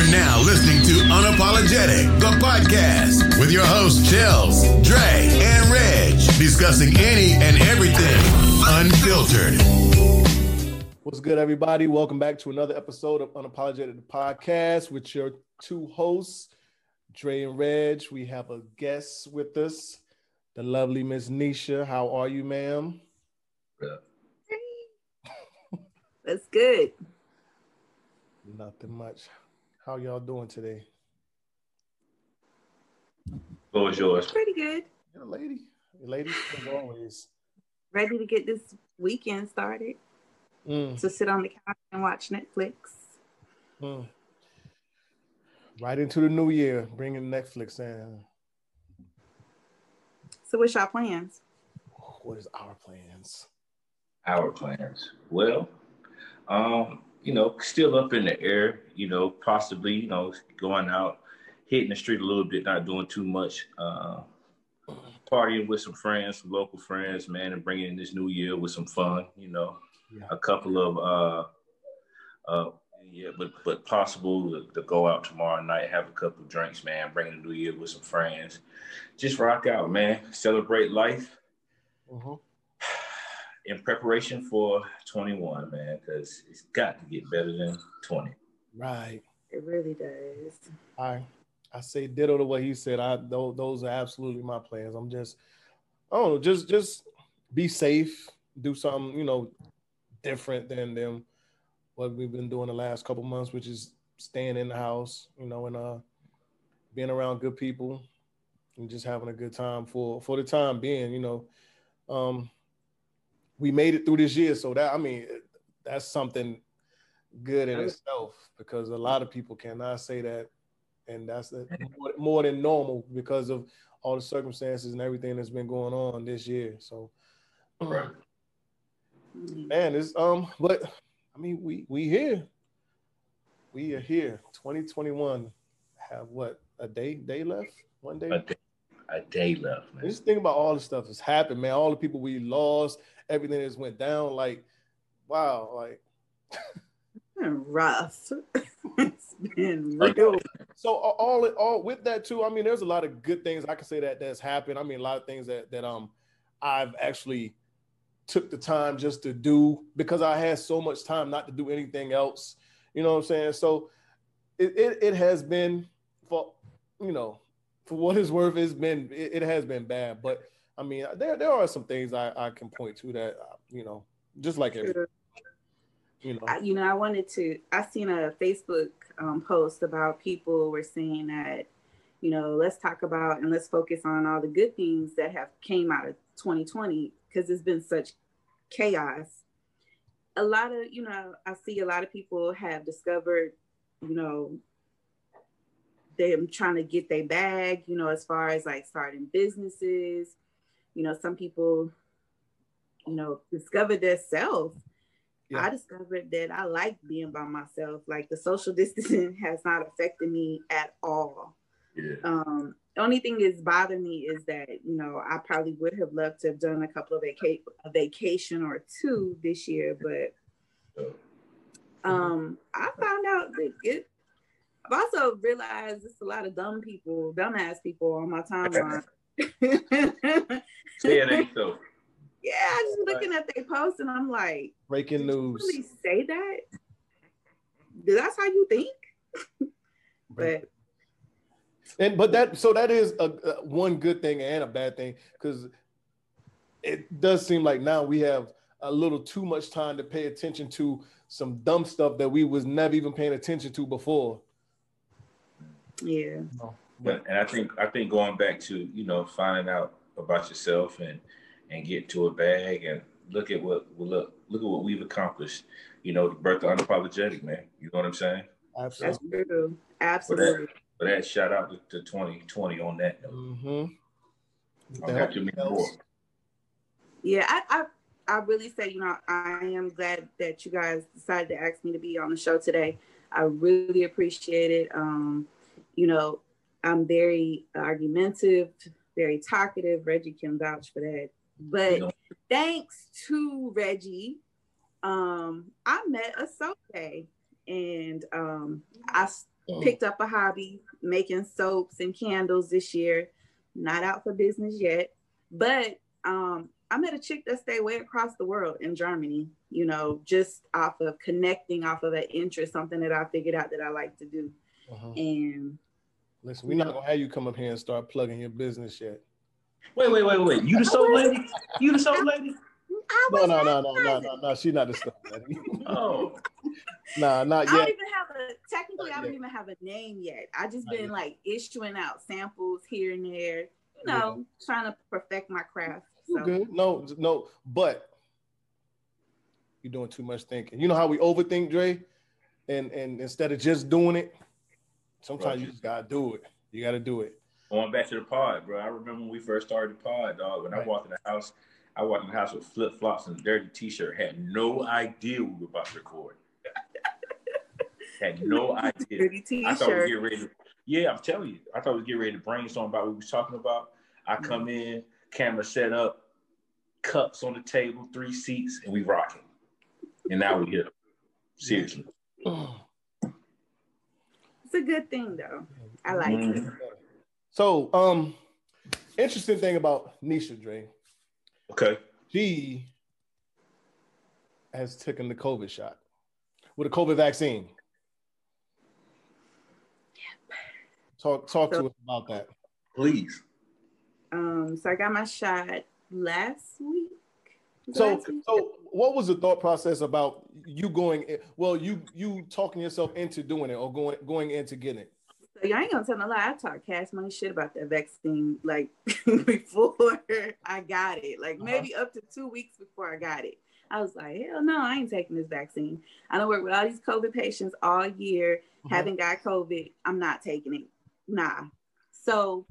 You're now listening to Unapologetic, the podcast, with your hosts, Chels, Dre, and Reg, discussing any and everything unfiltered. What's good, everybody? Welcome back to another episode of Unapologetic, the podcast, with your two hosts, Dre and Reg. We have a guest with us, the lovely Miss Nisha. How are you, ma'am? That's good. Nothing much. How y'all doing today? What was yours? Pretty good. You're a lady. You're a lady, as always. Ready to get this weekend started. Mm, To sit on the couch and watch Netflix. mm. Right into the new year, bringing Netflix in. So what's your plans? What is our plans? Our plans. Well, um, you know, still up in the air, you know, possibly, you know, going out, hitting the street a little bit, not doing too much. Uh, partying with some friends, some local friends, man, and bringing in this new year with some fun, you know. Yeah. A couple of, uh, uh, yeah, but but possible to, to go out tomorrow night, have a couple of drinks, man, bringing the new year with some friends. Just rock out, man. Celebrate life. Mhm. In preparation for 21, man, because it's got to get better than 20. Right. It really does. I I say ditto to what he said. I those, those are absolutely my plans. I'm just I don't know, just just be safe, do something, you know, different than them what we've been doing the last couple months, which is staying in the house, you know, and uh being around good people and just having a good time for for the time being, you know. Um we made it through this year, so that I mean that's something good in itself because a lot of people cannot say that and that's the, more, more than normal because of all the circumstances and everything that's been going on this year. So, Right. man, it's um, but I mean, we we here, we are here. 2021 have what a day day left, one day. A day, a day left, man. Just think about all the stuff that's happened, man. All the people we lost, everything that's went down. Like, wow, like It's been rough. it's been real. So a- all all with that too, I mean, there's a lot of good things I can say that that's happened. I mean, a lot of things that that um I've actually took the time just to do because I had so much time not to do anything else. You know what I'm saying? So it it, it has been for you know for what it's worth, it's been it, it has been bad. But I mean, there there are some things I I can point to that uh, you know just like every you know I, you know, I wanted to. I seen a Facebook um, post about people were saying that, you know, let's talk about and let's focus on all the good things that have came out of 2020 because it's been such chaos. A lot of, you know, I see a lot of people have discovered, you know, them trying to get their bag, you know, as far as like starting businesses. You know, some people, you know, discovered their self Yeah. I discovered that I like being by myself. Like the social distancing has not affected me at all. Yeah. Um, the only thing that's bothering me is that you know I probably would have loved to have done a couple of vaca- a vacation or two this year, but um, I found out that it. I've also realized there's a lot of dumb people, dumbass people on my timeline. Say it ain't so. Yeah, I just looking at their post and I'm like, breaking Did you news. really say that? That's how you think? but And but that so that is a, a one good thing and a bad thing because it does seem like now we have a little too much time to pay attention to some dumb stuff that we was never even paying attention to before. yeah, But, and I think I think going back to you know finding out about yourself and and get to a bag and look at what well, look look at what we've accomplished. You know, the birth of unapologetic, man. You know what I'm saying? that's Absolutely. true. Absolutely. But that shout out to, to 2020 on that note. Mm-hmm. I got you many more. Yeah, I, I I really say, you know, I am glad that you guys decided to ask me to be on the show today. I really appreciate it. Um, you know, I'm very argumentative, very talkative. Reggie can vouch for that. But thanks to Reggie, um, I met a Soke and um, I picked up a hobby making soaps and candles this year. Not out for business yet, but um, I met a chick that stayed way across the world in Germany, you know, just off of connecting off of an interest, something that I figured out that I like to do. Uh-huh. And listen, we're not gonna have you come up here and start plugging your business yet. Wait, wait, wait, wait. You the soul lady? You the soul lady? No, no, no, no, no, no, no. She's not the soul lady. oh. nah, not yet. I don't even have a technically I don't even have a name yet. I just not been yet. like issuing out samples here and there, you know, yeah. trying to perfect my craft. So. Good. No, no, but you're doing too much thinking. You know how we overthink, Dre? And and instead of just doing it, sometimes right. you just gotta do it. You gotta do it. Going back to the pod, bro. I remember when we first started the pod, dog. When right. I walked in the house, I walked in the house with flip flops and a dirty t-shirt. Had no idea we were about to record. Had no idea. Dirty t-shirt. I thought we were getting ready. To, yeah, I'm telling you, I thought we were getting ready to brainstorm about what we was talking about. I mm-hmm. come in, camera set up, cups on the table, three seats, and we rocking. And now we here. Seriously. It's a good thing though. I like mm-hmm. it. So, um, interesting thing about Nisha Dre. Okay. She has taken the COVID shot with a COVID vaccine. Yep. Talk talk so, to us about that. Please. Um, so I got my shot last week. So, last week? so what was the thought process about you going? In, well, you you talking yourself into doing it or going going into getting it. So y'all ain't gonna tell no lie. I talked cash money shit about that vaccine like before I got it. Like uh-huh. maybe up to two weeks before I got it. I was like, hell no, I ain't taking this vaccine. I don't work with all these COVID patients all year, uh-huh. haven't got COVID. I'm not taking it. Nah. So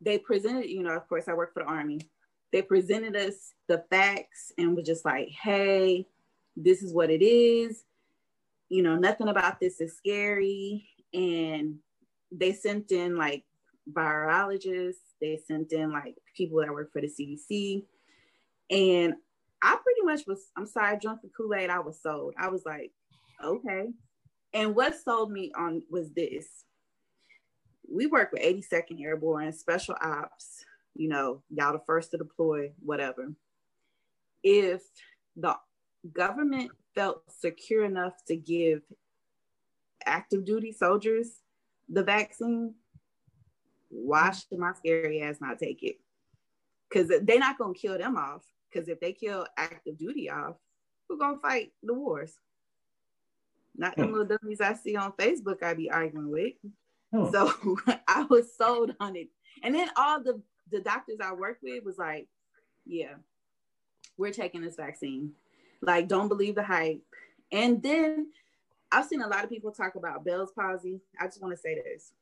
they presented, you know, of course, I work for the Army. They presented us the facts and was just like, hey, this is what it is. You know, nothing about this is scary. And they sent in like virologists, they sent in like people that work for the CDC. And I pretty much was, I'm sorry, I drank the Kool Aid. I was sold. I was like, okay. And what sold me on was this we work with 82nd Airborne, Special Ops, you know, y'all the first to deploy, whatever. If the government felt secure enough to give active duty soldiers the vaccine, why should my scary ass not take it? Because they're not going to kill them off. Because if they kill active duty off, who's going to fight the wars? Not the hmm. little dummies I see on Facebook I'd be arguing with. Oh. So I was sold on it. And then all the, the doctors I worked with was like, yeah, we're taking this vaccine. Like, don't believe the hype. And then I've seen a lot of people talk about Bell's palsy. I just want to say this.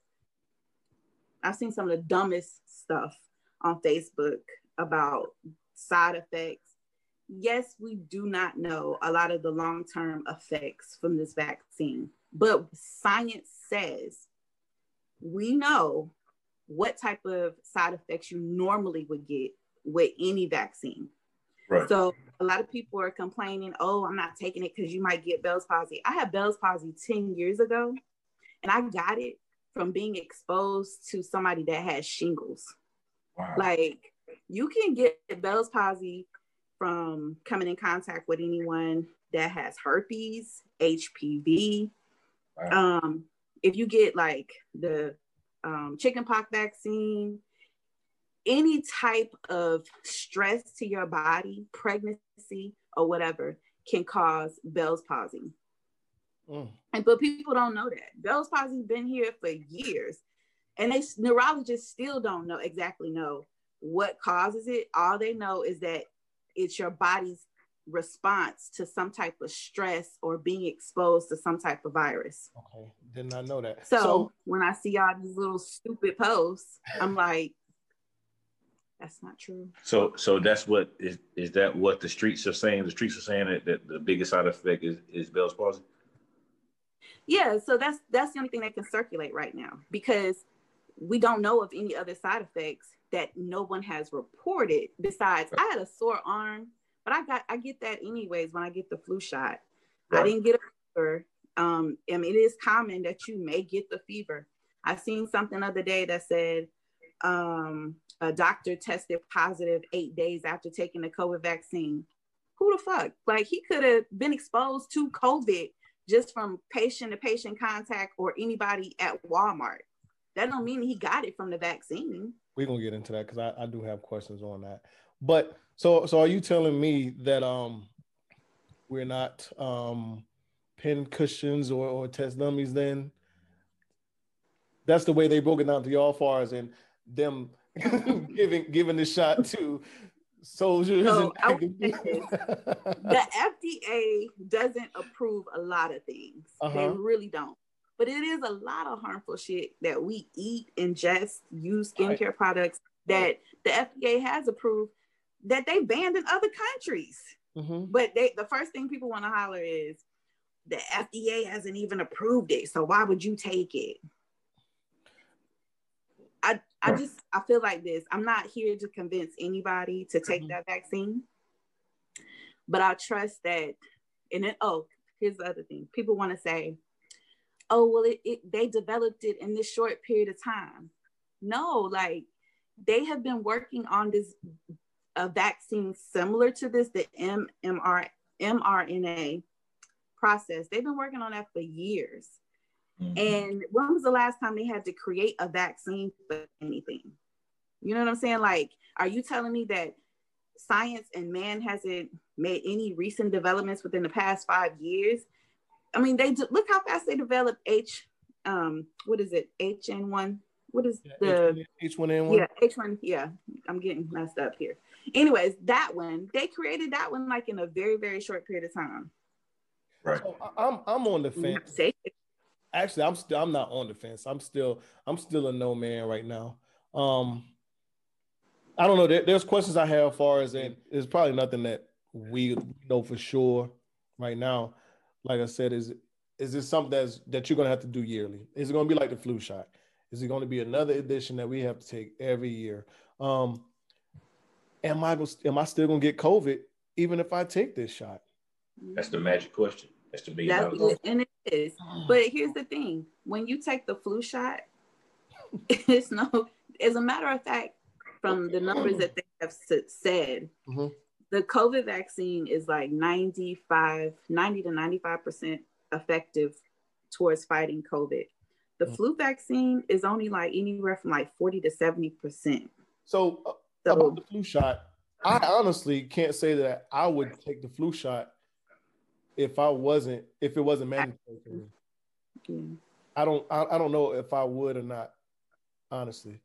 I've seen some of the dumbest stuff on Facebook about side effects. Yes, we do not know a lot of the long term effects from this vaccine, but science says we know what type of side effects you normally would get with any vaccine. Right. So a lot of people are complaining, oh, I'm not taking it because you might get Bell's palsy. I had Bell's palsy 10 years ago, and I got it from being exposed to somebody that has shingles. Wow. Like you can get Bell's palsy from coming in contact with anyone that has herpes, HPV, wow. um, if you get like the um, chickenpox vaccine, any type of stress to your body, pregnancy or whatever, can cause Bell's palsy. Mm. And but people don't know that Bell's palsy's been here for years, and they neurologists still don't know exactly know what causes it. All they know is that it's your body's response to some type of stress or being exposed to some type of virus. Okay, did not know that. So, so when I see all these little stupid posts, I'm like, that's not true. So, so that's what is is that what the streets are saying? The streets are saying that, that the biggest side effect is is Bell's palsy. Yeah, so that's that's the only thing that can circulate right now because we don't know of any other side effects that no one has reported. Besides, I had a sore arm but I got I get that anyways when I get the flu shot. Right. I didn't get a fever. Um, I mean, it is common that you may get the fever. I seen something the other day that said um, a doctor tested positive eight days after taking the COVID vaccine. Who the fuck? Like he could have been exposed to COVID just from patient to patient contact or anybody at Walmart. That don't mean he got it from the vaccine. We're gonna get into that because I, I do have questions on that. But so so are you telling me that um we're not um pin cushions or, or test dummies then? That's the way they broke it down to y'all far as in them giving giving the shot to soldiers. So, and the FDA doesn't approve a lot of things. Uh-huh. They really don't. But it is a lot of harmful shit that we eat, ingest, use skincare right. products that the FDA has approved that they banned in other countries. Mm-hmm. But they, the first thing people want to holler is the FDA hasn't even approved it. So why would you take it? I, I just I feel like this. I'm not here to convince anybody to take mm-hmm. that vaccine, but I trust that. And then, oh, here's the other thing: people want to say, "Oh, well, it, it they developed it in this short period of time." No, like they have been working on this a vaccine similar to this, the MMR mRNA process. They've been working on that for years. Mm-hmm. And when was the last time they had to create a vaccine for anything? You know what I'm saying? Like, are you telling me that science and man hasn't made any recent developments within the past five years? I mean, they do, look how fast they developed H, um, what is it, HN1? What is yeah, the H1N1? Yeah, H1. Yeah, I'm getting messed up here. Anyways, that one they created that one like in a very very short period of time. Right. So I'm I'm on the fence actually I'm still I'm not on the fence. I'm still I'm still a no man right now. Um I don't know. There, there's questions I have as far as and there's probably nothing that we know for sure right now. Like I said, is is this something that's that you're gonna have to do yearly? Is it gonna be like the flu shot? Is it gonna be another edition that we have to take every year? Um am I am I still gonna get COVID even if I take this shot? That's the magic question. That's the big and it is. But here's the thing: when you take the flu shot, it's no. As a matter of fact, from the numbers that they have said, mm-hmm. the COVID vaccine is like 95, 90 to 95 percent effective towards fighting COVID. The mm-hmm. flu vaccine is only like anywhere from like 40 to 70 percent. Uh, so about the flu shot, I honestly can't say that I would take the flu shot if I wasn't if it wasn't mandatory for me. Yeah. I don't I, I don't know if I would or not, honestly.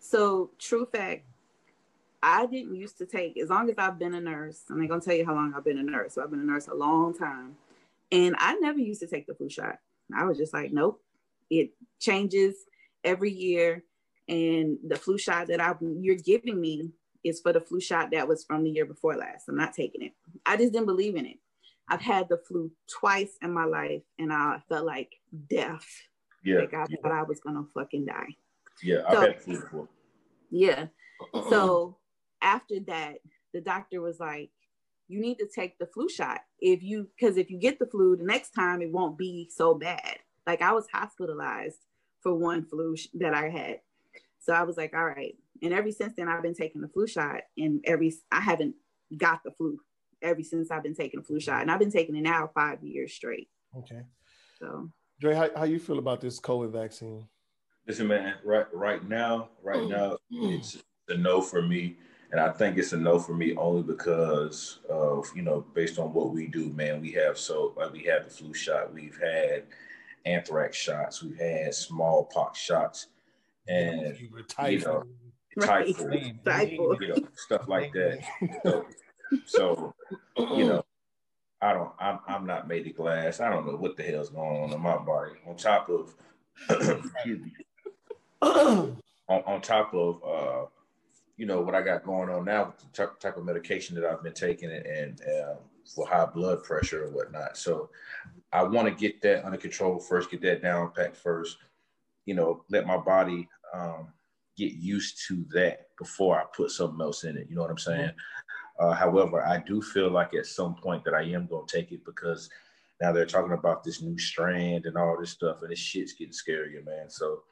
So true fact, I didn't used to take as long as I've been a nurse. I'm not gonna tell you how long I've been a nurse. So I've been a nurse a long time. And I never used to take the flu shot. I was just like, nope. It changes every year. And the flu shot that I you're giving me is for the flu shot that was from the year before last. I'm not taking it. I just didn't believe in it. I've had the flu twice in my life and I felt like death. Yeah. Like I yeah. thought I was gonna fucking die. Yeah, I've so, had flu before. Yeah. so after that, the doctor was like, you need to take the flu shot. If you because if you get the flu, the next time it won't be so bad. Like I was hospitalized for one flu sh- that I had. So I was like, all right. And ever since then, I've been taking the flu shot, and every I haven't got the flu ever since I've been taking a flu shot, and I've been taking it now five years straight. Okay. So, Dre, how, how you feel about this COVID vaccine? Listen, man. Right, right now, right mm. now, it's a no for me, and I think it's a no for me only because of you know, based on what we do, man. We have so like we have the flu shot, we've had anthrax shots, we've had smallpox shots, and you know, typhoid, typhoid. You know, stuff like that. So, so, you know, I don't, I'm, I'm not made of glass. I don't know what the hell's going on in my body. On top of, on, on top of, uh, you know, what I got going on now with the type of medication that I've been taking and, and um, for high blood pressure and whatnot. So I want to get that under control first, get that down packed first, you know, let my body um, get used to that before I put something else in it. You know what I'm saying? Uh, however, I do feel like at some point that I am going to take it because now they're talking about this new strand and all this stuff, and this shit's getting scarier, man. So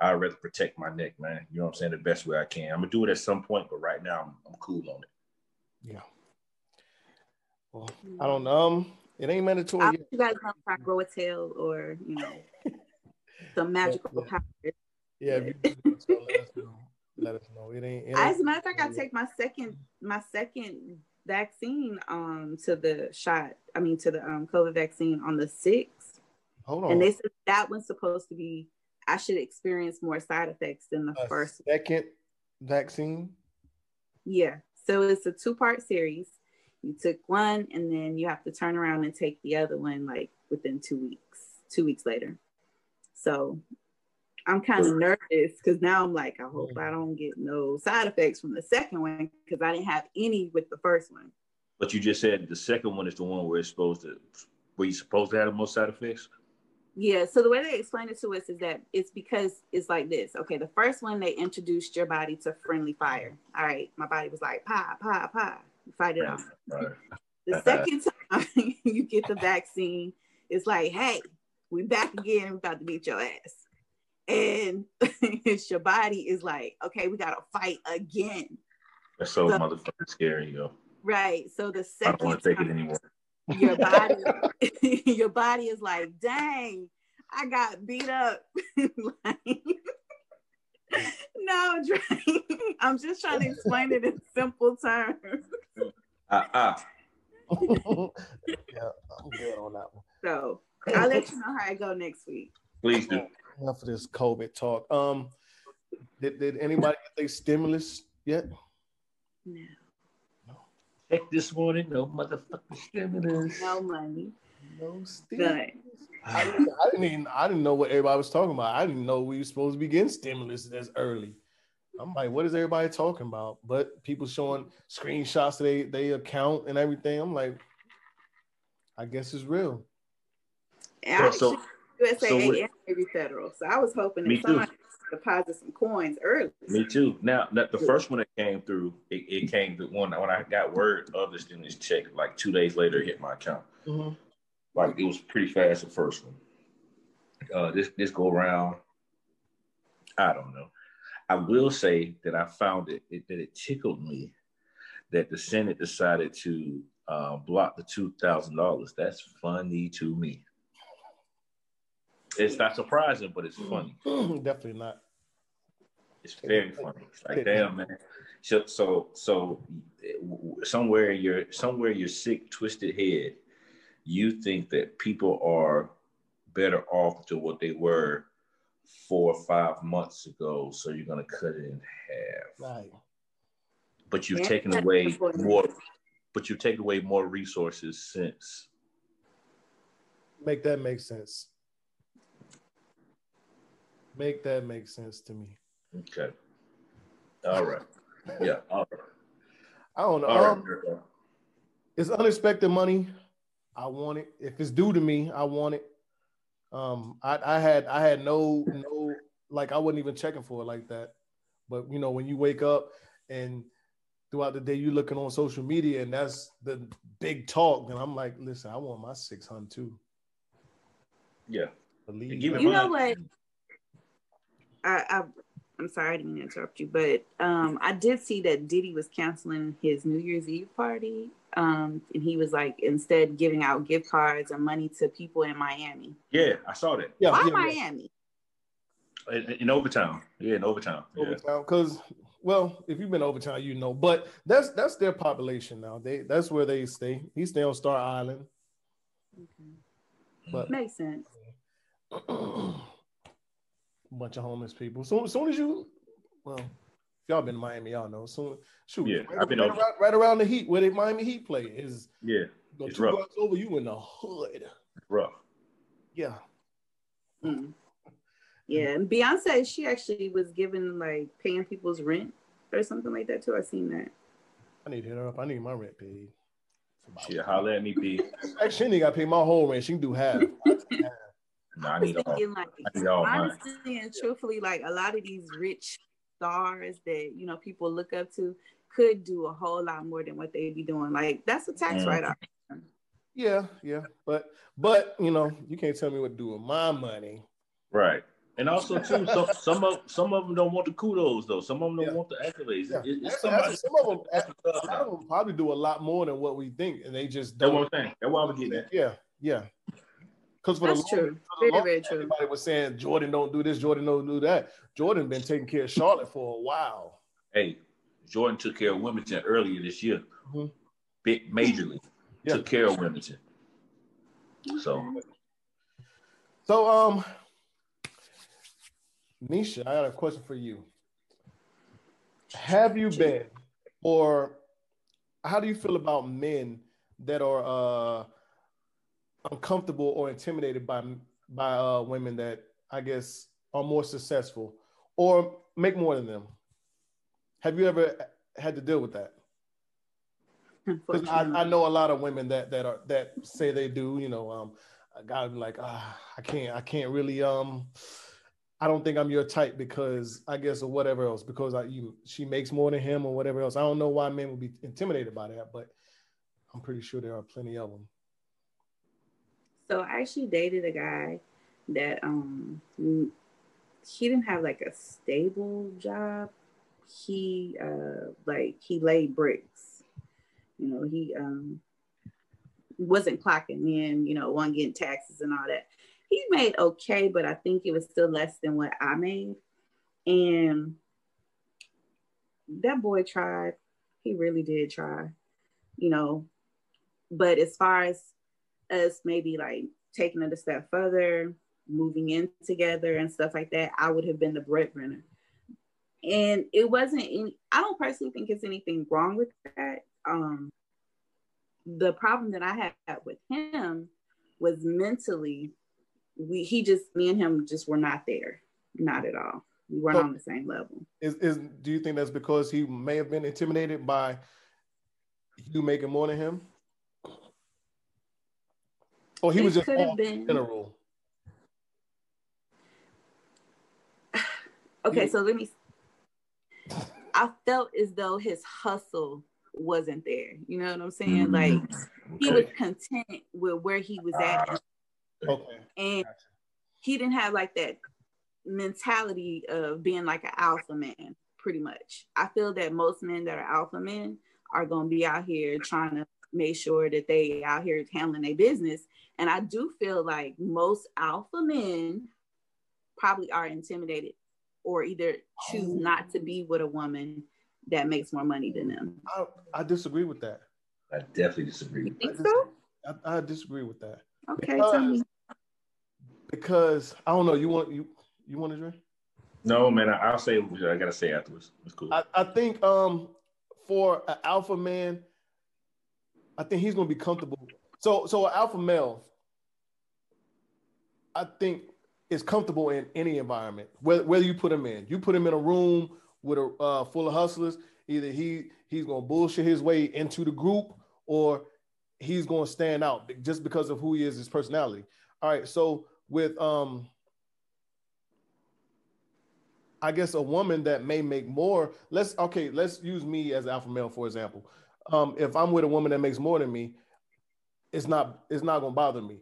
I'd rather protect my neck, man. You know what I'm saying? The best way I can. I'm gonna do it at some point, but right now I'm, I'm cool on it. Yeah. Well, I don't know. Um, it ain't mandatory. I you guys know if I grow a tail or you know some magical yeah. power. Yeah, if you do, so let us know. Let us know. It ain't. It As a matter of fact, I take my second my second vaccine um to the shot. I mean to the um COVID vaccine on the sixth. Hold on. And they said that one's supposed to be. I should experience more side effects than the a first second vaccine. Yeah. So it's a two part series. You took one, and then you have to turn around and take the other one like within two weeks. Two weeks later. So I'm kind of nervous because now I'm like, I hope I mm. don't get no side effects from the second one because I didn't have any with the first one. But you just said the second one is the one where it's supposed to, where you're supposed to have the most side effects. Yeah. So the way they explained it to us is that it's because it's like this. Okay, the first one they introduced your body to friendly fire. All right, my body was like, pa pa pa, fight it off. The second time you get the vaccine, it's like, hey, we back again. We about to beat your ass and your body is like, okay, we gotta fight again. That's so, so motherfucking scary, yo. Right. So the second I don't want to take it anymore. Your body, your body is like, dang, I got beat up. like, no, Dre, I'm just trying to explain it in simple terms. Uh, uh. yeah, I'm good on that one. So I'll let you know how I go next week. Please do enough of this COVID talk. Um, did, did anybody get their stimulus yet? No. No. Check this morning, no motherfucking stimulus. No money. No stimulus. I didn't, I didn't even I didn't know what everybody was talking about. I didn't know we were supposed to be getting stimulus this early. I'm like, what is everybody talking about? But people showing screenshots of they, they account and everything. I'm like, I guess it's real. Yeah, so, USAA so and Navy Federal. So I was hoping that somebody deposit some coins early. Me too. Now, that the first one that came through, it, it came the one when I got word of the stimulus check, like two days later, it hit my account. Mm-hmm. Like it was pretty fast. The first one. Uh, this this go around. I don't know. I will say that I found it, it that it tickled me that the Senate decided to uh, block the two thousand dollars. That's funny to me. It's not surprising, but it's funny. Definitely not. It's very funny. It's like, damn, man. So, so, so, somewhere your somewhere your sick, twisted head, you think that people are better off to what they were four or five months ago. So you're gonna cut it in half. Right. But you've yeah, taken away more. But you've taken away more resources since. Make that make sense. Make that make sense to me. Okay. All right. Yeah. All right. I don't know. Um, right. It's unexpected money. I want it. If it's due to me, I want it. Um, I, I had I had no no like I wasn't even checking for it like that. But you know, when you wake up and throughout the day you looking on social media and that's the big talk, then I'm like, listen, I want my six hundred too. Yeah. Believe you know what? I, I I'm sorry I didn't interrupt you, but um, I did see that Diddy was canceling his New Year's Eve party, um, and he was like instead giving out gift cards and money to people in Miami. Yeah, I saw that. Yeah, Why yeah, Miami? In, in Overtown, yeah, in Overtown, Overtown, because well, if you've been Overtown, you know. But that's that's their population now. They that's where they stay. He stay on Star Island. Okay. But makes sense. bunch of homeless people. So as soon as you, well, if y'all been to Miami, y'all know. So shoot, yeah, right, I've been right around, right around the Heat where the Miami Heat play is. Yeah, go two rough. blocks over, you in the hood. rough. Yeah. Mm. Yeah, and Beyonce, she actually was given like paying people's rent or something like that too. I seen that. I need to hit her up. I need my rent paid. Yeah, holler at me, B. Actually, she ain't got to pay my whole rent. She can do half. No, I, need all. Like, I need all honestly mine. and truthfully, like a lot of these rich stars that you know people look up to could do a whole lot more than what they be doing. Like that's a tax mm. write-off. Yeah, yeah, but but you know, you can't tell me what to do with my money. Right. And also too, some some of some of them don't want the kudos though. Some of them don't yeah. want the accolades. Yeah. It, it's somebody, some of them, some of them probably do a lot more than what we think, and they just don't. That's what I'm saying. That's why I'm getting at. Yeah, yeah. Because for That's the true. very, long, very true. Everybody was saying Jordan don't do this, Jordan don't do that. Jordan been taking care of Charlotte for a while. Hey, Jordan took care of Wilmington earlier this year, mm-hmm. big majorly. Yeah. Took care of Wilmington. So, so um, Nisha, I got a question for you. Have you been, or how do you feel about men that are uh, uncomfortable or intimidated by by uh, women that I guess are more successful or make more than them? Have you ever had to deal with that? I, I, know a lot of women that that are that say they do. You know, um, guy be like, ah, I can't, I can't really, um, I don't think I'm your type because I guess or whatever else because I you she makes more than him or whatever else. I don't know why men would be intimidated by that, but I'm pretty sure there are plenty of them. So I actually dated a guy that um he didn't have like a stable job. He uh like he laid bricks. You know, he um wasn't clocking in, you know, one getting taxes and all that. He made okay, but I think it was still less than what I made. And that boy tried. He really did try, you know. But as far as us maybe like taking it a step further, moving in together and stuff like that, I would have been the breadwinner. And it wasn't any, I don't personally think it's anything wrong with that. Um, the problem that I had with him was mentally, we he just me and him just were not there, not at all. We weren't so on the same level. Is is do you think that's because he may have been intimidated by you making more than him? Or he it was just all been. general. okay, so let me. I felt as though his hustle wasn't there. You know what I'm saying? Mm-hmm. Like okay. he was content with where he was at. Okay. And he didn't have like that mentality of being like an alpha man, pretty much. I feel that most men that are alpha men are gonna be out here trying to make sure that they out here handling their business. And I do feel like most alpha men probably are intimidated or either choose oh. not to be with a woman that makes more money than them. I, I disagree with that. I definitely disagree. You think so? I, I, disagree with that. Okay, because, tell me. Because I don't know. You want you you want to drink? No, man. I, will say I gotta say afterwards. It's cool. I, I think um for an alpha man, I think he's gonna be comfortable. So so an alpha male, I think is comfortable in any environment, whether whether you put him in. You put him in a room with a uh, full of hustlers, either he he's gonna bullshit his way into the group or he's gonna stand out just because of who he is, his personality. All right, so with um I guess a woman that may make more. Let's okay. Let's use me as alpha male for example. Um, if I'm with a woman that makes more than me, it's not it's not gonna bother me.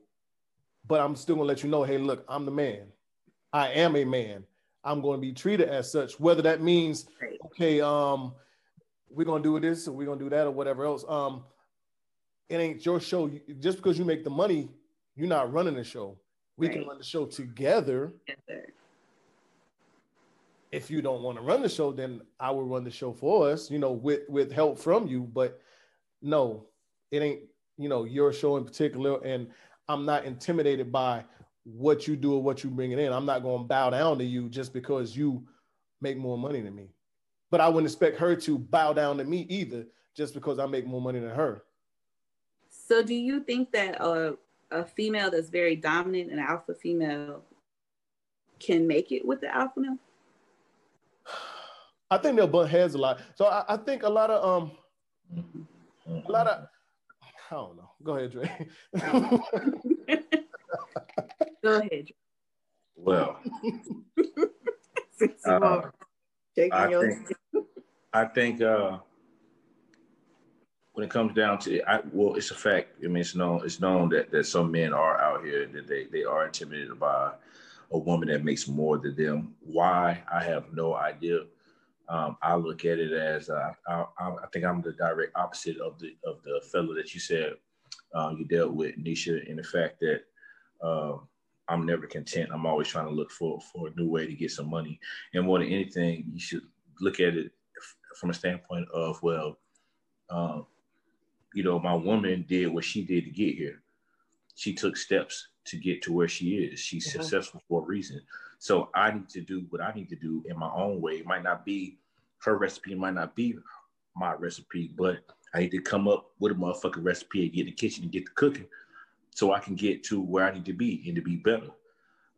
But I'm still gonna let you know, hey, look, I'm the man. I am a man. I'm going to be treated as such, whether that means, okay, um, we're going to do this or we're going to do that or whatever else. Um, it ain't your show. Just because you make the money, you're not running the show. We right. can run the show together. If you don't want to run the show, then I will run the show for us, you know, with with help from you. But no, it ain't, you know, your show in particular. And I'm not intimidated by what you do or what you bring it in. I'm not going to bow down to you just because you make more money than me. But I wouldn't expect her to bow down to me either, just because I make more money than her. So, do you think that a, a female that's very dominant, an alpha female, can make it with the alpha male? I think they'll butt heads a lot. So I, I think a lot of um, a lot of I don't know. Go ahead, Dre. Go ahead. Well, uh, I think, I think uh, when it comes down to it, I, well, it's a fact. I mean, it's known it's known that, that some men are out here that they, they are intimidated by a woman that makes more than them. Why? I have no idea. Um, I look at it as uh, I, I, think I'm the direct opposite of the of the fellow that you said uh, you dealt with, Nisha, in the fact that uh, I'm never content. I'm always trying to look for for a new way to get some money. And more than anything, you should look at it from a standpoint of well, um, you know, my woman did what she did to get here. She took steps to get to where she is. She's mm-hmm. successful for a reason. So I need to do what I need to do in my own way. It might not be her recipe, might not be my recipe, but I need to come up with a motherfucking recipe and get in the kitchen and get the cooking so I can get to where I need to be and to be better.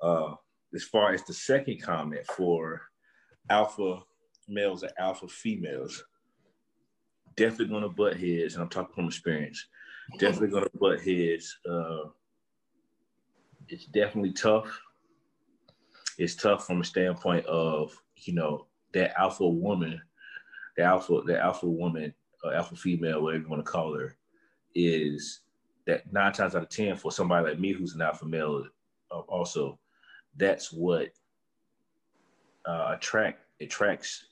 Uh, as far as the second comment for alpha males and alpha females, definitely gonna butt heads, and I'm talking from experience. Definitely gonna butt heads. Uh, it's definitely tough. It's tough from a standpoint of you know that alpha woman, the alpha, the alpha woman, uh, alpha female, whatever you want to call her, is that nine times out of ten for somebody like me who's an alpha male, uh, also, that's what uh, attract attracts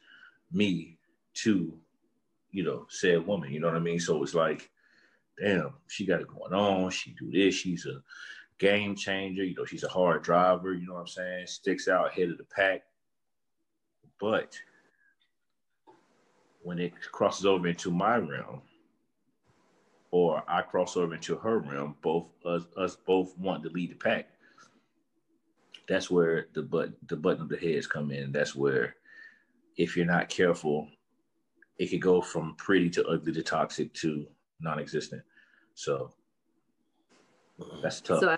me to you know, said woman. You know what I mean? So it's like, damn, she got it going on. She do this. She's a game changer. You know, she's a hard driver. You know what I'm saying? Sticks out head of the pack. But when it crosses over into my realm, or I cross over into her realm, both us, us both want to lead the pack. That's where the but the button of the heads come in. That's where, if you're not careful, it could go from pretty to ugly to toxic to non-existent. So that's tough. So,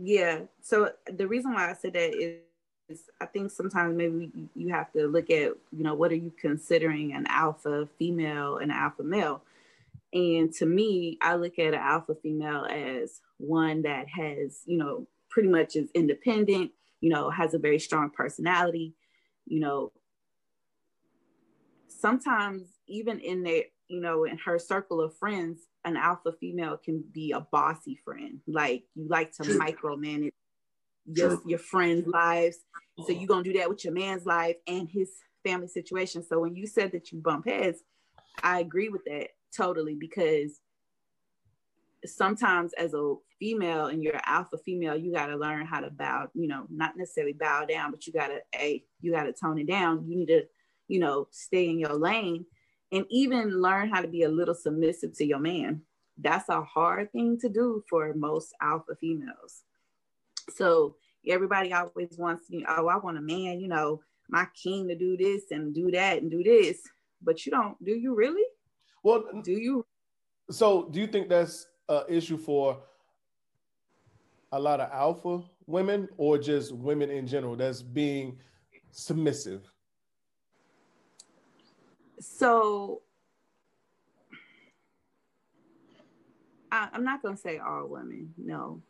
yeah. So the reason why I said that is, is I think sometimes maybe you have to look at, you know, what are you considering an alpha female and an alpha male? And to me, I look at an alpha female as one that has, you know, pretty much is independent, you know, has a very strong personality, you know, sometimes even in their you know in her circle of friends an alpha female can be a bossy friend. Like you like to micromanage your, your friends lives. So uh-huh. you're gonna do that with your man's life and his family situation. So when you said that you bump heads i agree with that totally because sometimes as a female and you're alpha female you got to learn how to bow you know not necessarily bow down but you got to a you got to tone it down. You need to you know, stay in your lane and even learn how to be a little submissive to your man. That's a hard thing to do for most alpha females. So everybody always wants, you know, oh, I want a man, you know, my king to do this and do that and do this. But you don't, do you really? Well, do you? So do you think that's an issue for a lot of alpha women or just women in general that's being submissive? so I, I'm not going to say all women, no,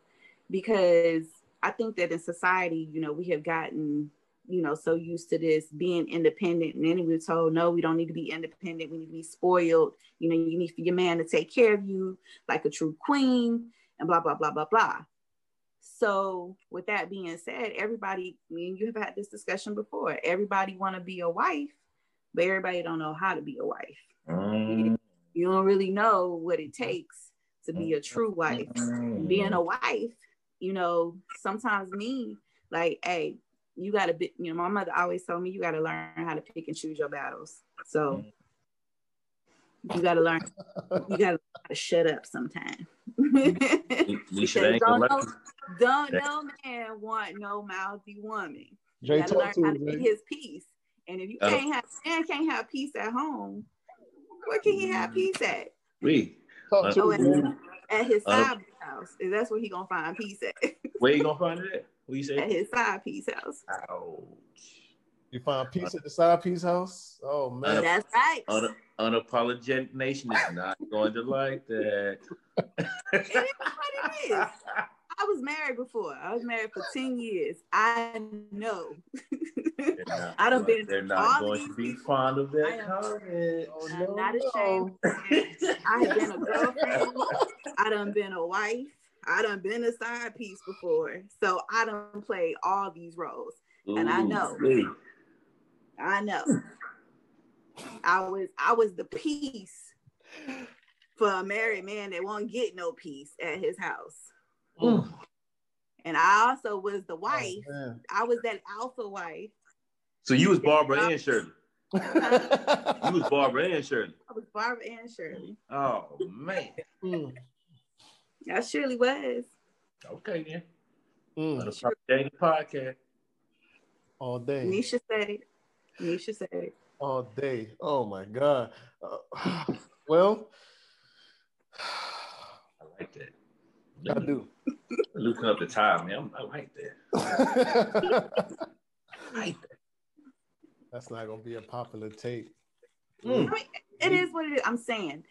because I think that in society, you know, we have gotten, you know, so used to this being independent. And then we were told, no, we don't need to be independent. We need to be spoiled. You know, you need for your man to take care of you like a true queen and blah, blah, blah, blah, blah. So with that being said, everybody, me and you have had this discussion before. Everybody want to be a wife, but everybody don't know how to be a wife. Mm. You don't really know what it takes to be a true wife. Mm. Being a wife, you know, sometimes me, like, hey, you gotta be, you know, my mother always told me you gotta learn how to pick and choose your battles. So you gotta learn, you gotta shut up sometime. don't, know, don't no man want no mouthy woman. You gotta learn how to get his peace. And if you uh, can't have man can't have peace at home, where can he have peace at? We. Oh, at, at his uh, side house. Is that's where he gonna find peace at? where you gonna find it at? What you say? At his side piece house. Ouch. You find peace at the side piece house? Oh man. That's right. Un- unapologetic nation is not going to like that. it is what it is. I was married before. I was married for 10 years. I know. Not, I done been They're not of going these to be people. fond of that am- comment. Oh, I'm no, not no. ashamed. I have been a girlfriend. I done been a wife. I done been a side piece before. So I done play all these roles. And I know. Ooh-wee. I know. I was I was the piece for a married man that won't get no peace at his house. Mm. And I also was the Oh, wife. man. I was that alpha wife. So you was Barbara and Shirley. You Mm. was Barbara and Shirley. I was Barbara and Shirley. Oh man. Mm, I surely was. Okay then. mm, Unapologetic podcast. all day. Nisha said it. Nisha said it. all day. Oh my god. Uh, well, I like that. I do. Loosen up the tie, man. I like that. I like that. That's not gonna be a popular take. Mm. I mean, it is what it is. I'm saying.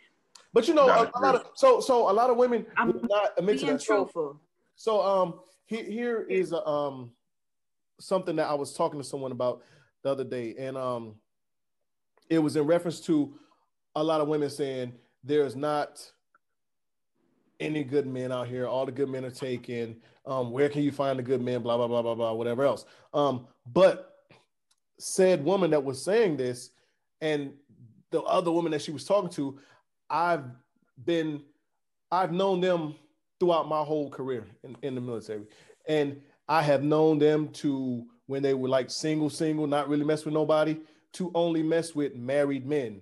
But you know, a, a lot of so so a lot of women I'm will not admit to Being that. So, truthful. so um here here is a, um something that I was talking to someone about the other day, and um it was in reference to a lot of women saying there's not any good men out here. All the good men are taken. Um, where can you find the good men? Blah blah blah blah blah. Whatever else. Um, but said woman that was saying this, and the other woman that she was talking to, I've been, I've known them throughout my whole career in, in the military, and I have known them to when they were like single, single, not really mess with nobody, to only mess with married men,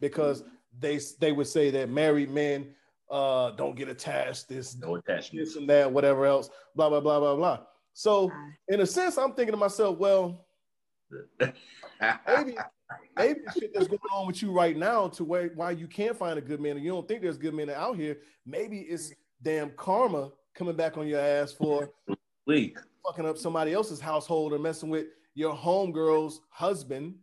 because they they would say that married men uh, don't get attached. This No attachment. this and that, whatever else, blah blah blah blah blah. So in a sense, I'm thinking to myself, well, maybe maybe the shit that's going on with you right now to where why you can't find a good man and you don't think there's good men out here, maybe it's damn karma coming back on your ass for Lee. fucking up somebody else's household or messing with your homegirl's husband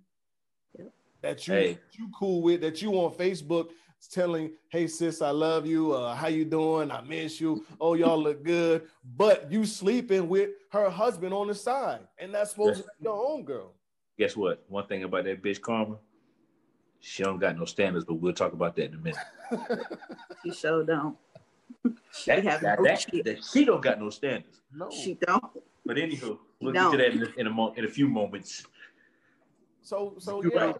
that you Hey. that you cool with that you on Facebook telling hey sis I love you uh how you doing I miss you oh y'all look good but you sleeping with her husband on the side and that's supposed Yes. to be your homegirl Guess what? One thing about that bitch Karma, she don't got no standards, but we'll talk about that in a minute. She sure don't. She That, have that, no that, that- she don't got no standards. no She don't. But anywho, we'll No. get to that in a, in a, mo- in a few moments. so so You're yeah right.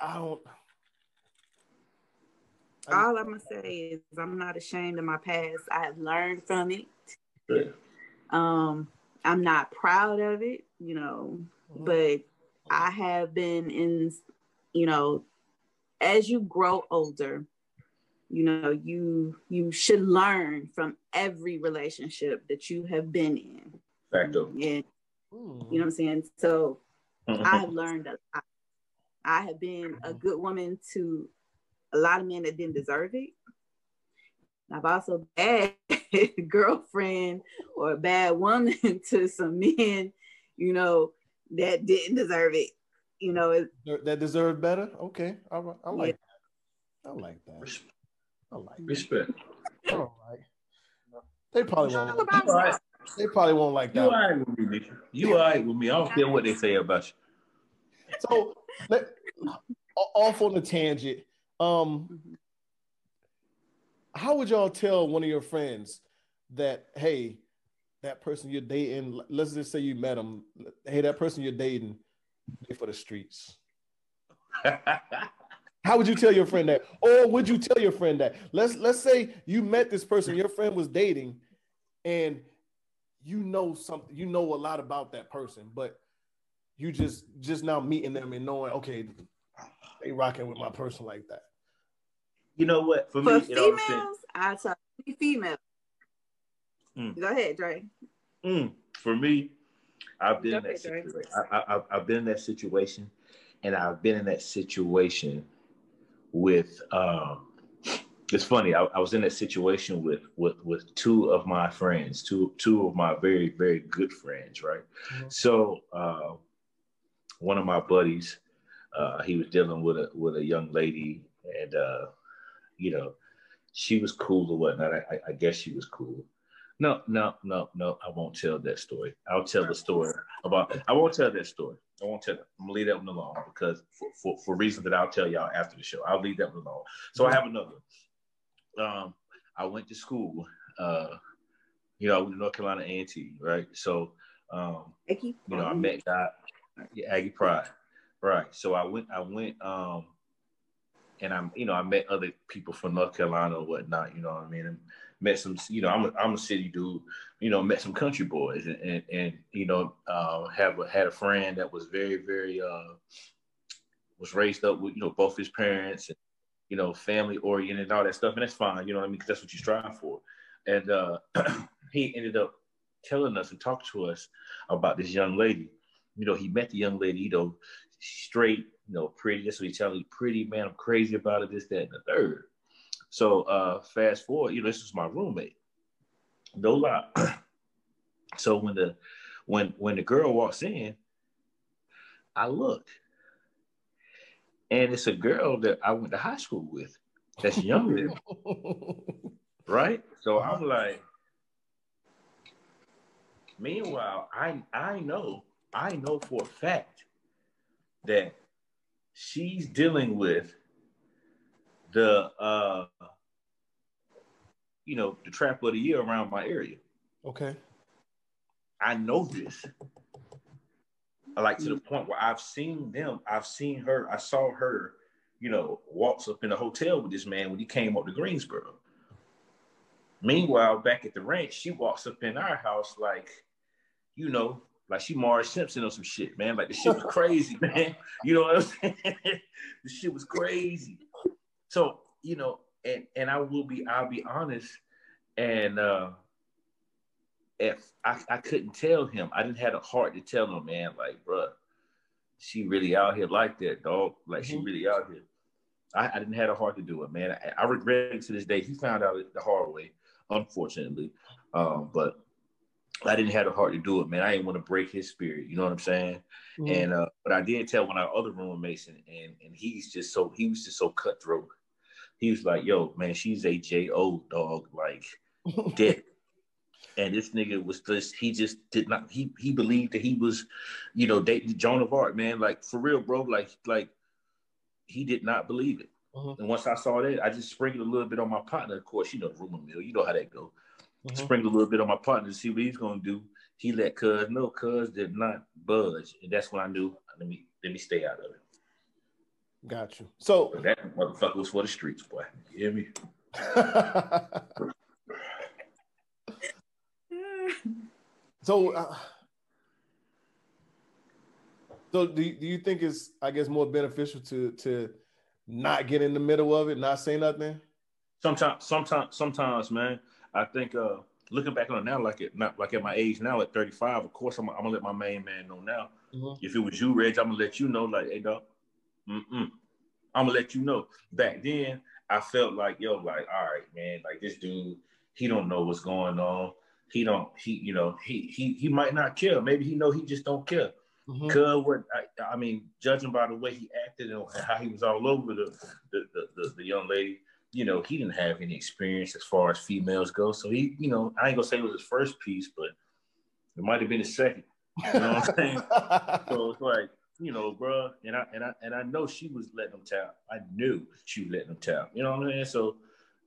I don't All I'm gonna say is I'm not ashamed of my past. I have learned from it. Um, I'm not proud of it, you know, but I have been in, you know, as you grow older, you know, you you should learn from every relationship that you have been in. Facto. And Mhm. you know what I'm saying? So I have learned a lot. I have been a good woman to a lot of men that didn't deserve it. I've also bad girlfriend or a bad woman to some men, you know, that didn't deserve it. You know, it, that deserved better okay all right I like that I like that I like that Respect. all right they probably won't All about You they probably won't like that. you that all right with me, Nisha. You all right with me. I don't care what they say about you. So, let, off on the tangent. Um, how would y'all tell one of your friends that hey, that person you're dating? Let's just say you met him. Hey, that person you're dating, they for the streets. How would you tell your friend that? Or would you tell your friend that? Let's let's say you met this person, your friend was dating, and you know something, you know a lot about that person, but you just just now meeting them and knowing, okay, they rocking with my person like that. You know what? For for me, it all depends. females, I tell you female. Mm. Go ahead, Dre. Mm, for me, I've been in that ahead, situation. I, I, I've been in that situation, and I've been in that situation with. Um, it's funny. I, I was in that situation with with with two of my friends, two two of my very very good friends, right? Mhm. So uh, one of my buddies, uh, he was dealing with a with a young lady, and uh, you know, she was cool or whatnot. I, I guess she was cool. No, no, no, no. I won't tell that story. I'll tell the story about. I won't tell that story. I won't tell. I'm gonna leave that one alone because for, for, for reasons that I'll tell y'all after the show. I'll leave that one alone. So I have another. Um, I went to school. Uh, you know, I went to North Carolina A and T, right? So, um, you know, I met God, yeah, Aggie Pride, right? So I went. I went. Um, and I'm, you know, I met other people from North Carolina or whatnot. You know what I mean? And, met some, you know, I'm a, I'm a city dude, you know, met some country boys and, and, and you know, uh, have a, had a friend that was very, very, uh, was raised up with, you know, both his parents and, you know, family oriented and all that stuff. And that's fine, you know what I mean? Cause that's what you strive for. And uh, he ended up telling us and talking to us about this young lady. You know, he met the young lady, you know, straight, you know, pretty. That's what he telling me, pretty man. I'm crazy about it, this, that, and the third. So uh, fast forward, you know, this was my roommate. No lie. so when the when when the girl walks in, I look, and it's a girl that I went to high school with, that's younger, right? So I'm like. Meanwhile, I I know I know for a fact that she's dealing with the uh you know the trap of the year around my area. Okay. I know this. Like to the point where I've seen them, I've seen her, I saw her, you know, walks up in a hotel with this man when he came up to Greensboro. Meanwhile, back at the ranch, she walks up in our house like, you know, like she Marge Simpson or some shit, man. Like the shit was crazy, man. You know what I'm saying? the shit was crazy. So, you know, and and I will be, I'll be honest, and uh if I, I couldn't tell him, I didn't have a heart to tell him, man, like, bruh, she really out here like that, dog. Like mm-hmm. she really out here. I, I, didn't have a heart to do it, man. I, I, regret it to this day. He found out the hard way, unfortunately. Um, but I didn't have the heart to do it, man. I didn't want to break his spirit. You know what I'm saying? Mm-hmm. And uh, but I did tell one of our other roommates, and, and and he's just so he was just so cutthroat. He was like, "Yo, man, she's a J O dog, like dead." and this nigga was just he just did not he he believed that he was, you know, dating Joan of Arc, man. Like for real, bro. Like like he did not believe it. Mm-hmm. And once I saw that, I just sprinkled a little bit on my partner. Of course, you know, the rumor mill. You know how that go. Mm-hmm. Sprinkled a little bit on my partner to see what he's gonna do. He let Cuz no, Cuz did not budge, and that's when I knew. Let me let me stay out of it. Got you. So but that motherfucker was for the streets, boy. You hear me? so, uh, so do you, do you think it's I guess more beneficial to to not get in the middle of it, not say nothing? Sometimes, sometimes, sometimes, man. I think uh looking back on it now, like it not like at my age now at 35, of course I'm, I'm gonna let my main man know now. Mm-hmm. If it was you, Reg, I'm gonna let you know, like, hey dog, mm-mm. I'm gonna let you know. Back then, I felt like, yo, like, all right, man, like this dude, he don't know what's going on. He don't, he, you know, he he he might not care. Maybe he know he just don't care. Mm-hmm. Cause what I, I, mean, judging by the way he acted and how he was all over the the, the, the, the young lady, you know, he didn't have any experience as far as females go. So he, you know, I ain't gonna say it was his first piece, but it might have been his second. You know what I'm saying? so it's like, you know, bro, and I and I and I know she was letting him tap. I knew she was letting him tap. You know what I'm saying? So,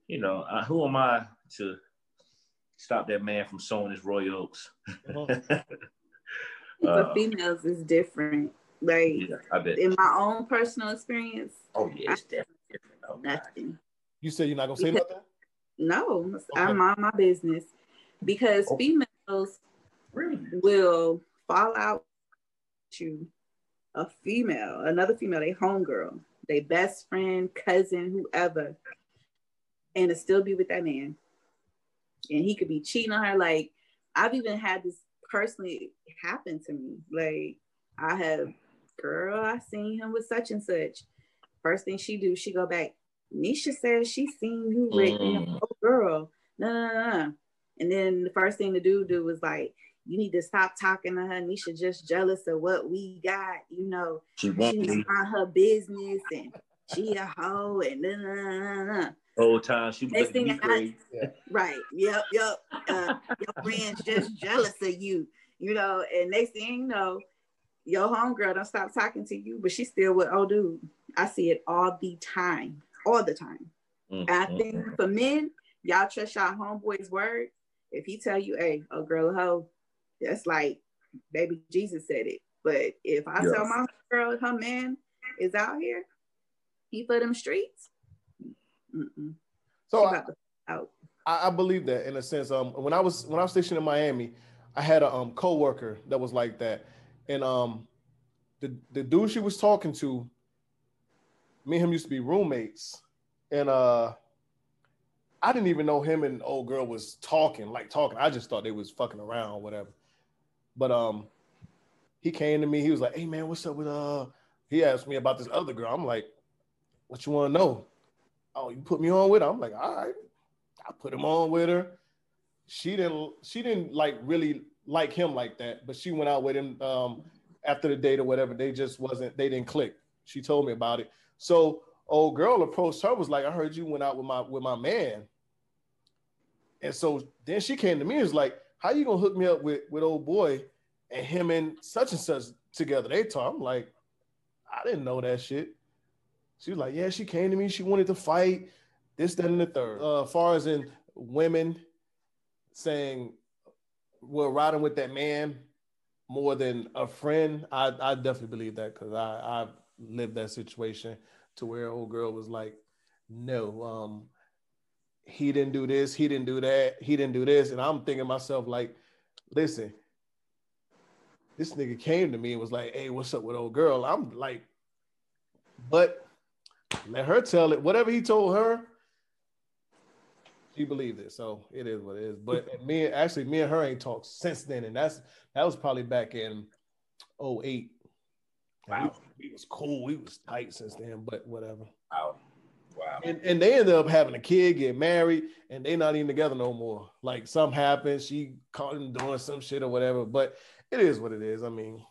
you know, I, who am I to stop that man from sowing his royal oaks? For uh, females, is different. Like yeah, in my own personal experience. Oh yeah, it's I, definitely different. Oh, nothing. You said you're not gonna say nothing? No, okay. I'm on my business because oh. females really? will fall out to a female, another female, they homegirl, they best friend, cousin, whoever, and to still be with that man. And he could be cheating on her. Like I've even had this personally happen to me. Like I have, girl, I seen him with such and such. First thing she do, she go back, Nisha says she seen you with mm. oh girl. No, no, no, And then the first thing the dude do was like, you need to stop talking to her. Nisha just jealous of what we got. You know, she won't she's on her business and she a hoe and nah, nah, nah, nah. whole time she was looking thing I- crazy. Right. Yep. Yep. Uh, your friend's just jealous of you, you know. And next thing you know, your homegirl don't stop talking to you, but she's still with old dude. I see it all the time, all the time. Mm, And I mm, think mm. for men, y'all trust y'all homeboy's word. If he tell you, "Hey, a girl a hoe," that's like, baby Jesus said it. But if I Yeah. tell my girl her man is out here, he for them streets. Mm-mm. So I, out. I, I believe that in a sense. Um, when I was when I was stationed in Miami, I had a um coworker that was like that, and um, the the dude she was talking to, me and him used to be roommates, and uh, I didn't even know him and old girl was talking like talking. I just thought they was fucking around whatever. But um, he came to me. He was like, "Hey man, what's up with uh?" He asked me about this other girl. I'm like, "What you want to know?" Oh, you put me on with her. I'm like, "All right." I put him on with her. She didn't. She didn't like really like him like that. But she went out with him um, after the date or whatever. They just wasn't. They didn't click. She told me about it. So old girl approached her. Was like, I heard you went out with my with my man. And so then she came to me. and was like, How you gonna hook me up with with old boy and him and such and such together? They talk. I'm like, I didn't know that shit. She was like, Yeah, she came to me. She wanted to fight this, that, and the third. Uh, as far as in women saying we're riding with that man more than a friend, I, I definitely believe that because I I've lived that situation to where old girl was like, no, um, he didn't do this, he didn't do that, he didn't do this, and I'm thinking myself like, listen, this nigga came to me and was like, hey, what's up with old girl? I'm like, but let her tell it. Whatever he told her, she believed it. So it is what it is. But me, actually, me and her ain't talked since then, and that's that was probably back in 08. Wow. We, was cool. We was tight since then, but whatever. Wow. Wow. And, and they ended up having a kid, get married, and they not even together no more. Like something happened, she caught him doing some shit or whatever. But it is what it is. I mean,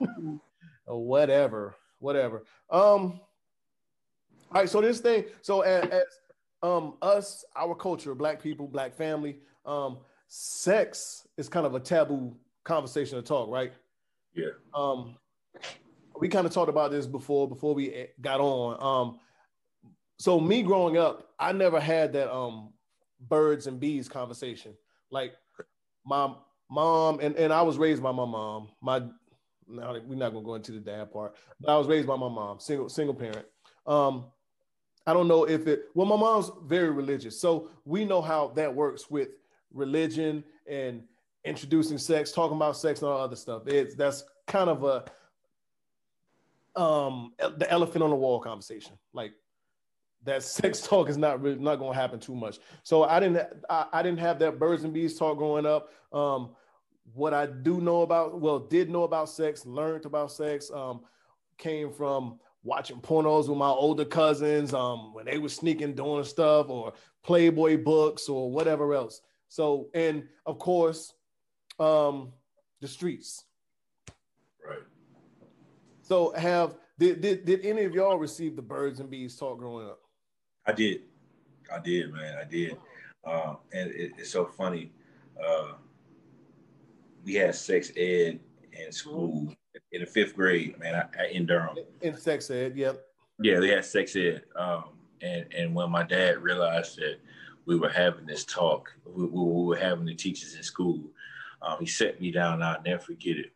whatever, whatever. Um. All right. So this thing. So as, as um us, our culture, black people, black family, um, sex is kind of a taboo conversation to talk, right? Yeah. um we kind of talked about this before before we got on. Um so me growing up i never had that um birds and bees conversation. Like my mom and, and i was raised by my mom. My now we're not gonna go into the dad part but i was raised by my mom single single parent. Um i don't know if it well my mom's very religious. So we know how that works with religion and introducing sex talking about sex and all other stuff. It's that's kind of a um the elephant on the wall conversation. Like that sex talk is not really not to happen too much. So i didn't I, I didn't have that birds and bees talk growing up. Um what i do know about well did know about sex learned about sex um came from watching pornos with my older cousins um when they were sneaking doing stuff or playboy books or whatever else. So and of course um the streets. So have did, did did any of y'all receive the birds and bees talk growing up? I did. I did, man. I did. Um, and it, it's so funny. Uh, we had sex ed in school in the fifth grade, man, I, I, in Durham. In sex ed, yep. Yeah, they had sex ed. Um, and, and when my dad realized that we were having this talk, we, we were having the teachers in school, um, he set me down. I'll never forget it.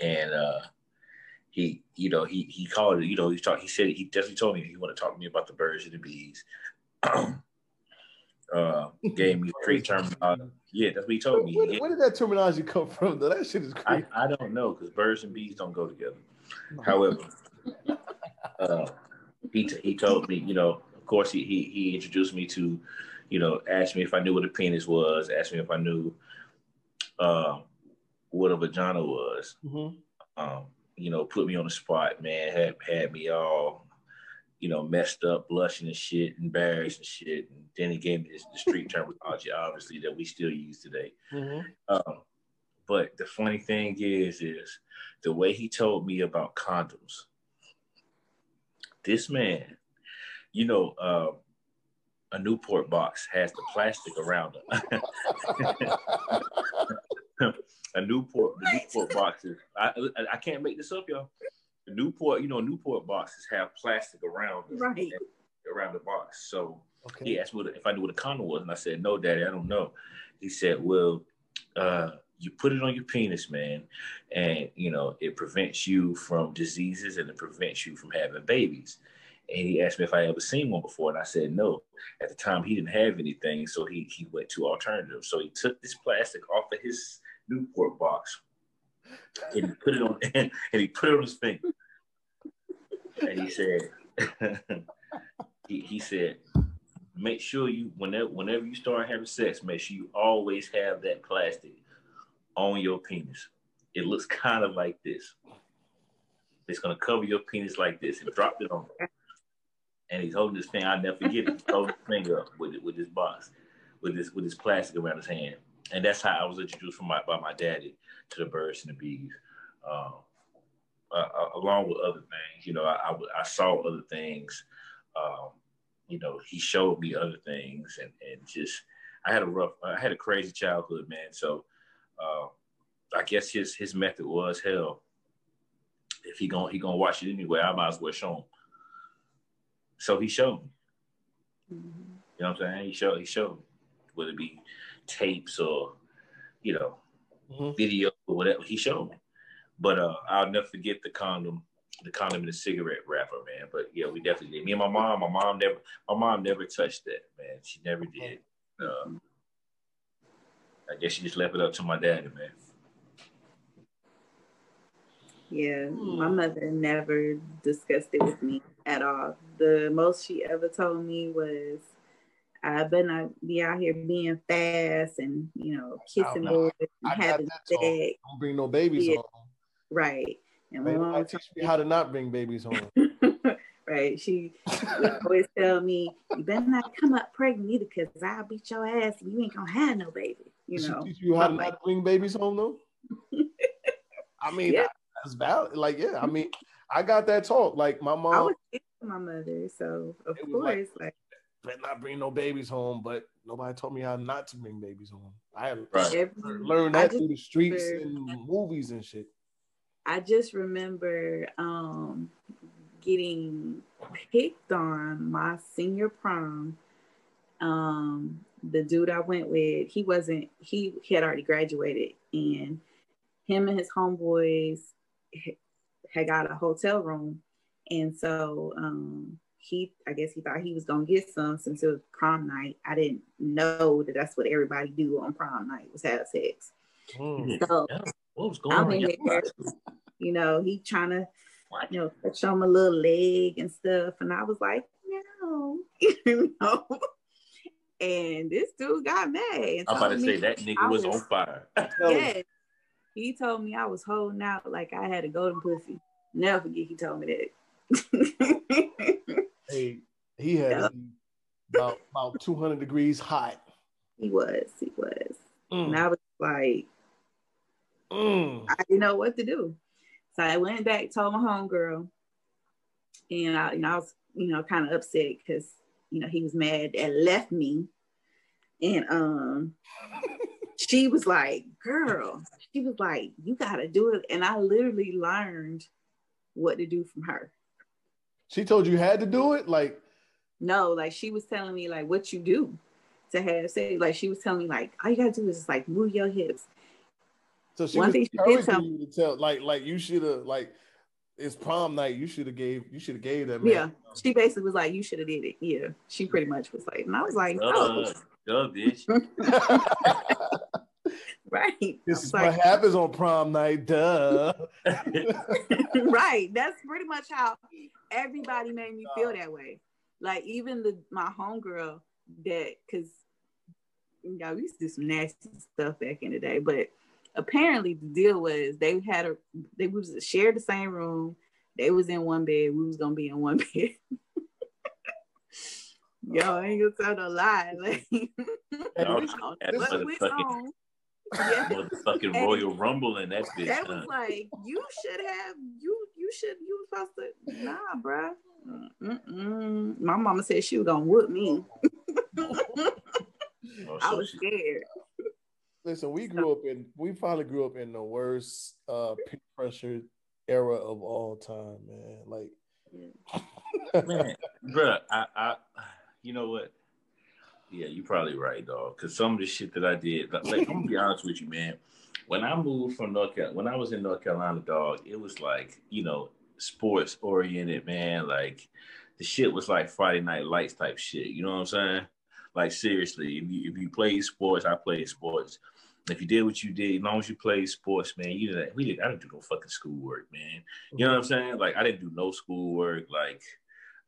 And uh, he, you know, he he called it, you know, he talked, he said he definitely told me he wanted to talk to me about the birds and the bees. uh, gave me three terminology. Yeah, that's what he told me. Where, where did that terminology come from? Though that shit is I, crazy. I don't know because birds and bees don't go together. However, uh, he t- he told me, you know, of course he, he he introduced me to, you know, asked me if I knew what a penis was, asked me if I knew, uh, what a vagina was. Mhm. Um, you know, put me on the spot, man. Had had me all, you know, messed up, blushing and shit, embarrassed and shit. And then he gave me this, the street terminology, obviously that we still use today. Mhm. Um, but the funny thing is, is the way he told me about condoms. This man you know, uh, a Newport box has the plastic around it. a Newport, the Newport boxes. I, I can't make this up, y'all. The Newport, you know, Newport boxes have plastic around it, Right. around the box. So Okay. he asked me what, if I knew what a condom was, and I said, "No, Daddy, I don't know." He said, "Well, uh, you put it on your penis, man, and you know it prevents you from diseases and it prevents you from having babies." And he asked me if I ever seen one before, and I said no. At the time, he didn't have anything, so he he went to alternatives. So he took this plastic off of his Newport box and he put it on, and he put it on his finger, and he said, he, he said, make sure you whenever whenever you start having sex, make sure you always have that plastic on your penis. It looks kind of like this. It's gonna cover your penis like this and dropped it on. And he's holding his finger. I'll never forget it. He's holding his finger up with with this box, with this with this plastic around his hand. And that's how I was introduced from my by my daddy to the birds and the bees. Um, uh, uh, along with other things, you know, I, I, I saw other things. Um, you know, he showed me other things, and and just I had a rough, I had a crazy childhood, man. So uh, I guess his his method was hell. If he gonna he gonna watch it anyway, I might as well show him. So he showed me. Mhm. You know what I'm saying? He showed he showed me, whether it be tapes or you know Mhm. video or whatever. He showed me. But uh, I'll never forget the condom, the condom and the cigarette wrapper, man. But yeah, we definitely did. Me and my mom, my mom never, my mom never touched that, man. She never did. Uh, I guess she just left it up to my daddy, man. Yeah, my Hmm. mother never discussed it with me at all. The most she ever told me was, I better not be out here being fast and, you know, oh, kissing no. boys and having sex. Don't bring no babies Yeah. home. Right. And my mom teach me how to not bring babies home. right. She would always tell me, you better not come up pregnant either because I'll beat your ass and you ain't going to have no baby. You she know, teach you how to I'm not like- bring babies home though? I mean, Yeah. that's valid. Like, yeah, I mean, I got that talk. Like my mom. I was with my mother. So, of was like- course, like, better not bring no babies home, but nobody told me how not to bring babies home. I had Right. every, learned that just through the streets remember- and movies and shit. I just remember um, getting picked on my senior prom. Um, the dude I went with, he wasn't, he, he had already graduated, and him and his homeboys had got a hotel room. And so um, he, I guess he thought he was going to get some since it was prom night. I didn't know that that's what everybody do on prom night was have sex. Mm. So Yeah. What was going I'm on? in in there. you know, he trying to, What? you know, touch on my little leg and stuff. And I was like, no, you know. And this dude got mad. I'm about to told say that nigga was was- on fire. Yes. He told me I was holding out like I had a golden pussy. Never forget he told me that. Hey, he had it about about 200 degrees hot. he was, he was. And Mm. I was like, Mm. I didn't know what to do. So I went back, told my homegirl, and I, you know, I was, you know, kind of upset because, you know, he was mad and left me. And um, she was like, "Girl," she was like, "You gotta do it." And I literally learned what to do from her. She told you had to do it. Like, No, like she was telling me like what you do to have sex. Like she was telling me like all you gotta do is just like move your hips. so she One was thing she did tell- you to tell, like, like you should have, like, it's prom night. You should have gave, you should have gave that man. Yeah. She basically was like, "You should have did it." Yeah, she pretty much was like, and I was like, Duh, "No." duh, bitch. right. This is like, what happens on prom night. Duh. right. That's pretty much how everybody made me feel that way. Like even the my homegirl that because you know we used to do some nasty stuff back in the day, but apparently the deal was they had a they was shared the same room. They was in one bed. We was gonna be in one bed. Yo, I ain't gonna tell no lie. Like, Y'all we on- had we motherfucking- on. Yeah. Motherfucking Royal Rumble in that bitch. That huh? was like, you should have, you, you should, you was supposed to, nah, bruh. Mm-mm. My mama said she was gonna whoop me. Oh, I was she- scared. Listen, we grew up in we probably grew up in the worst uh peer pressure era of all time, man. Like man, bruh, I, I, you know what? Yeah, you're probably right, dog. Because some of the shit that I did, like, like, I'm gonna be honest with you, man. When I moved from North Carolina, when I was in North Carolina, dog, it was like, you know, sports oriented, man. Like the shit was like Friday Night Lights type shit. You know what I'm saying? Like seriously, if you if you played sports, I played sports. If you did what you did, as long as you played sports, man, you did. We didn't. I didn't do no fucking schoolwork, man. You know what I'm saying? Like I didn't do no schoolwork. Like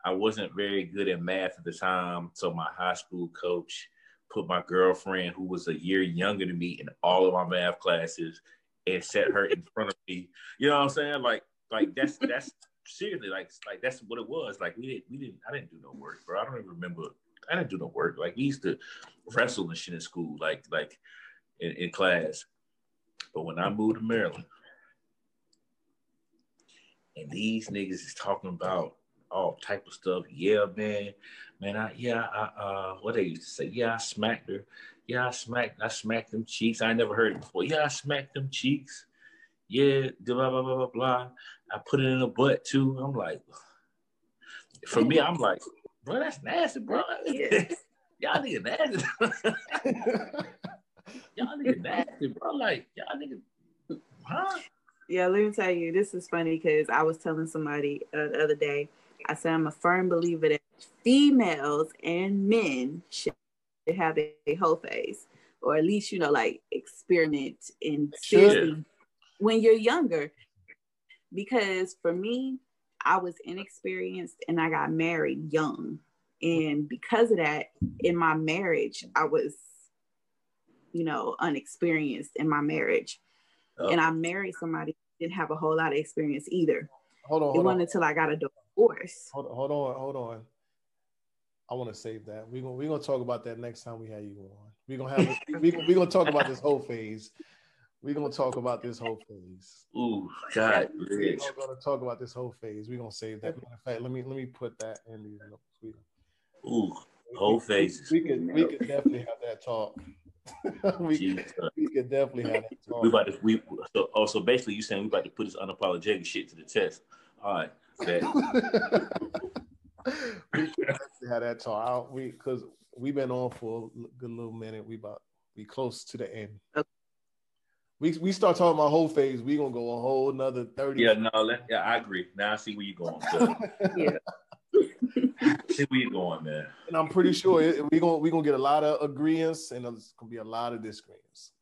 I wasn't very good at math at the time. So my high school coach put my girlfriend, who was a year younger than me, in all of my math classes and set her in front of me. You know what I'm saying? Like, like that's that's seriously like like that's what it was. Like we didn't we didn't I didn't do no work, bro. I don't even remember. I didn't do no work. Like we used to wrestle and shit in school, like like in, in class. But when I moved to Maryland, and these niggas is talking about all type of stuff. Yeah, man, man. I yeah, I uh, what they used to say. Yeah, I smacked her. Yeah, I smacked. I smacked them cheeks. I never heard it before. Yeah, I smacked them cheeks. Yeah, blah blah blah blah blah. I put it in the butt too. I'm like, for me, I'm like, bro, that's nasty, bro. Yeah. y'all niggas nasty. y'all niggas nasty, bro. Like y'all niggas, huh? Yeah, let me tell you, this is funny because I was telling somebody uh, the other day. I said I'm a firm believer that females and men should have a, whole phase, or at least you know, like experiment in Should. seriously when you're younger. Because for me, I was inexperienced and I got married young, and because of that, in my marriage, I was, you know, unexperienced in my marriage Oh. and I married somebody who didn't have a whole lot of experience either. hold on, It hold on, wasn't until I got a divorce. hold on, hold on, hold on. I want to save that. We're gonna we're gonna talk about that next time we have you on. We're gonna have we we gonna talk about this whole phase. We're gonna talk about this whole phase. Ooh, God, We're gonna talk about this whole phase. We're gonna save that. In fact, let me let me put that in these notes. We, Ooh, whole phases. we could we could definitely have that talk. we, Jesus. we could definitely have that talk. We about to we so oh, also basically you saying we about to put this unapologetic shit to the test. All right. Bet. we could definitely have that talk. I, we because we've been on for a good little minute. We about we close to the end. Okay. We we start talking about whole phase. We gonna go a whole another thirty. Yeah, no, let, yeah, I agree. Now I see where you're going. So, Yeah. see where you're going, man. and I'm pretty sure it, we gonna we gonna get a lot of agreements and there's gonna be a lot of disagreements.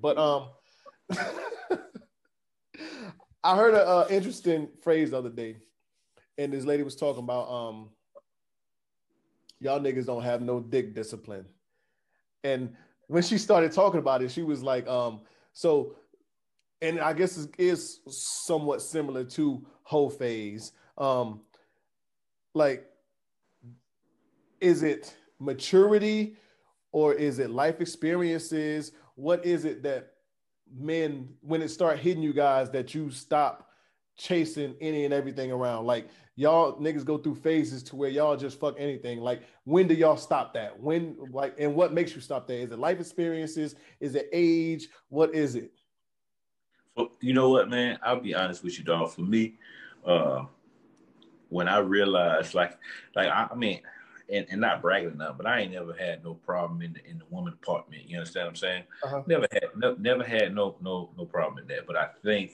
But um, I heard an uh interesting phrase the other day, and this lady was talking about um, y'all niggas don't have no dick discipline, and when she started talking about it, she was like um, so, and I guess it is somewhat similar to whole phase. Um, like is it maturity or is it life experiences? What is it that men when it start hitting you guys that you stop chasing any and everything around. Like y'all niggas go through phases to where y'all just fuck anything. Like when do y'all stop that? When like and what makes you stop that? Is it life experiences? Is it age? What is it? Well, you know what, man? I'll be honest with you, dog. For me, uh, when I realized, like, like I, I mean, and, and not bragging enough, but I ain't never had no problem in the in the woman department. You understand what I'm saying? Uh-huh. Never had, no, never had no no no problem in that. But I think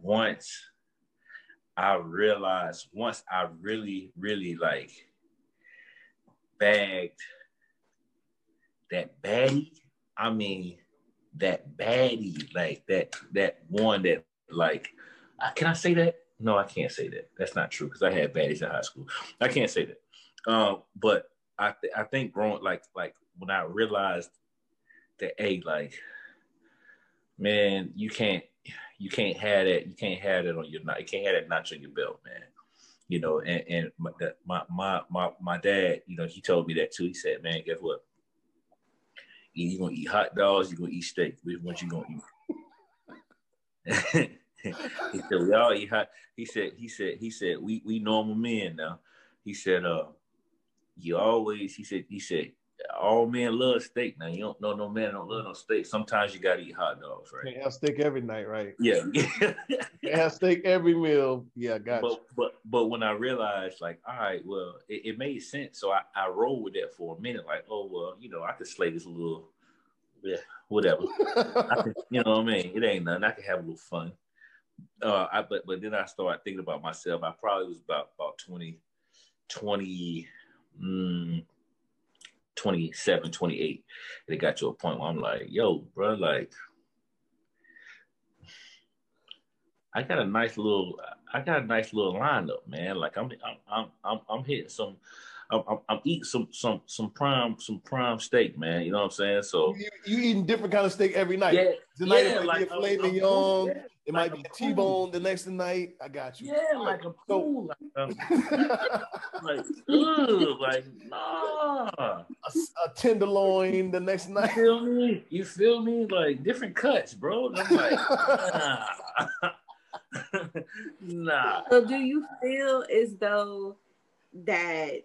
once I realized, once I really really like bagged that baddie, I mean that baddie, like that that one that like can I say that? No, I can't say that. That's not true because I had baddies in high school. I can't say that. Um, but I th- I think growing like like when I realized that hey like man you can't you can't have that you can't have that on your you can't have that notch on your belt man you know and and my my my my, my dad you know he told me that too he said man guess what you're gonna eat hot dogs you're gonna eat steak which one you gonna eat he said we all eat hot. He said he said he said we we normal men now. He said uh you always he said he said all men love steak. Now you don't know no man don't love no steak. Sometimes you gotta eat hot dogs, right? Can't have steak every night, right? Yeah. Have steak every meal. Yeah, got but you. but but when I realized, like, all right, well, it, it made sense. So I, I rolled with that for a minute, like, oh well, you know, I could slay this little yeah, whatever. I can, you know what I mean? It ain't nothing. I can have a little fun. Uh, I but but then I started thinking about myself. I probably was about about 20, 20, mm, 27, 28. And it got to a point where I'm like, yo, bro, like, I got a nice little, I got a nice little lineup, man. Like I'm, I'm, I'm, I'm, I'm hitting some, I'm, I'm, I'm eating some, some, some prime, some prime steak, man. You know what I'm saying? So You, you eating different kind of steak every night. yeah, Tonight yeah, it might like, be a filet I'm- I'm mignon. yeah. It Like, might be I'm a cool. T-bone the next night. I got you. Yeah, like I'm So- like, um, like, ugh, like, nah. a, a tenderloin the next You night. feel me? You feel me? Like different cuts, bro. And I'm like, nah. nah. So do you feel as though that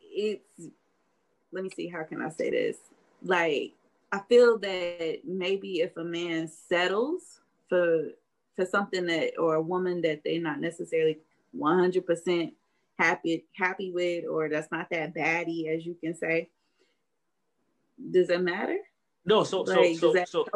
it's let me see how can I say this? Like I feel that maybe if a man settles for for something that or a woman that they're not necessarily 100% happy happy with or that's not that baddie as you can say. Does it matter? No, so so Like, so that so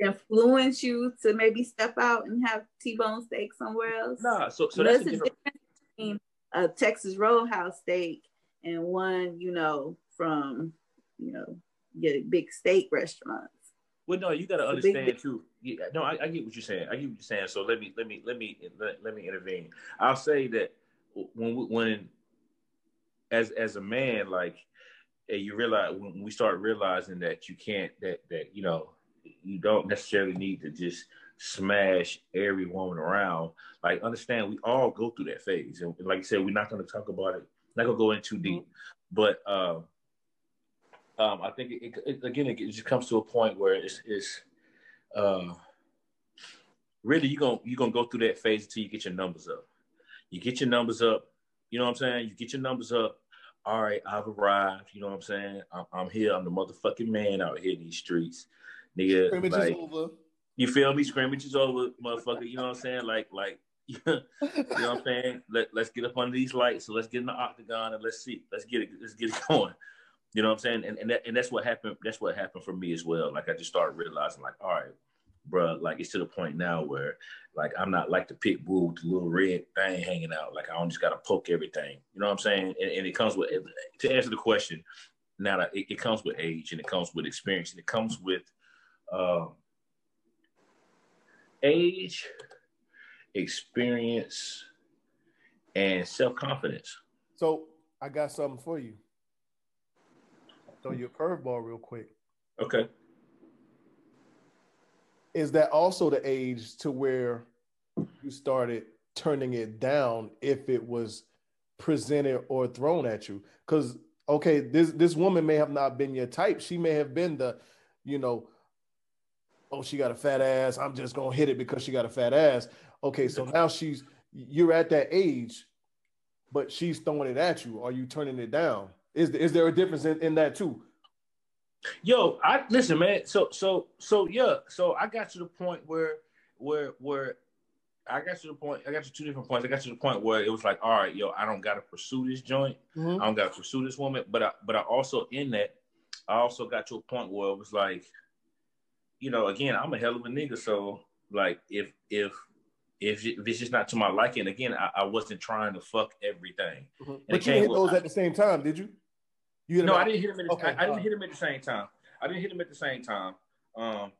influence you to maybe step out and have t-bone steak somewhere else? Nah, so so that's a a different difference between a Texas Roadhouse steak and one, you know, from you know, your big steak restaurants. Well no, you a big understand too. Yeah, no, I, I get what you're saying. I get what you're saying. So let me let me let me let, let me intervene. I'll say that when we, when as as a man, like you realize when we start realizing that you can't that that you know you don't necessarily need to just smash every woman around. Like understand we all go through that phase, and like I said, we're not going to talk about it. Not going to go in too deep, but um, um, I think it, it, again it just comes to a point where it's it's uh, really you gonna you gonna go through that phase until you get your numbers up. You get your numbers up. You know what I'm saying? You get your numbers up. All right, I've arrived. You know what I'm saying? I'm, I'm here. I'm the motherfucking man out here in these streets, nigga. Scrimmage like, is over. you feel me? Scrimmage is over, motherfucker. You know what I'm saying? Like, like, you know what I'm saying? Let, let's get up under these lights. So let's get in the octagon and let's see. Let's get it. Let's get it going. You know what I'm saying? And and, that, and that's what happened. That's what happened for me as well. Like I just started realizing, like, all right, bro, like it's to the point now where, like, I'm not like the pit bull with the little red thing hanging out. Like I don't just gotta poke everything. You know what I'm saying? And, and it comes with to answer the question. Now that it, it comes with age and it comes with experience and it comes with um, age, experience, and self confidence. So I got something for you. Throw you a curveball real quick. Okay. Is that also the age to where you started turning it down if it was presented or thrown at you? Because okay, this this woman may have not been your type. She may have been the, you know, oh, she got a fat ass. I'm just gonna hit it because she got a fat ass. Okay, so now she's you're at that age, but she's throwing it at you. Are you turning it down? Is is there a difference in, in that too? Yo, I listen, man. So so so yeah. So I got to the point where where where I got to the point. I got to two different points. I got to the point where it was like, all right, yo, I don't got to pursue this joint. I don't got to pursue this woman. But I but I also in that, I also got to a point where it was like, you know, again, I'm a hell of a nigga. So like, if if if, if it's just not to my liking, again, I, I wasn't trying to fuck everything. Mhm. But you hit with- those at the same time, did you? You hit No, them I didn't hit him. At the, Okay, I, I didn't hit him at the same time. I didn't hit him at the same time. Um,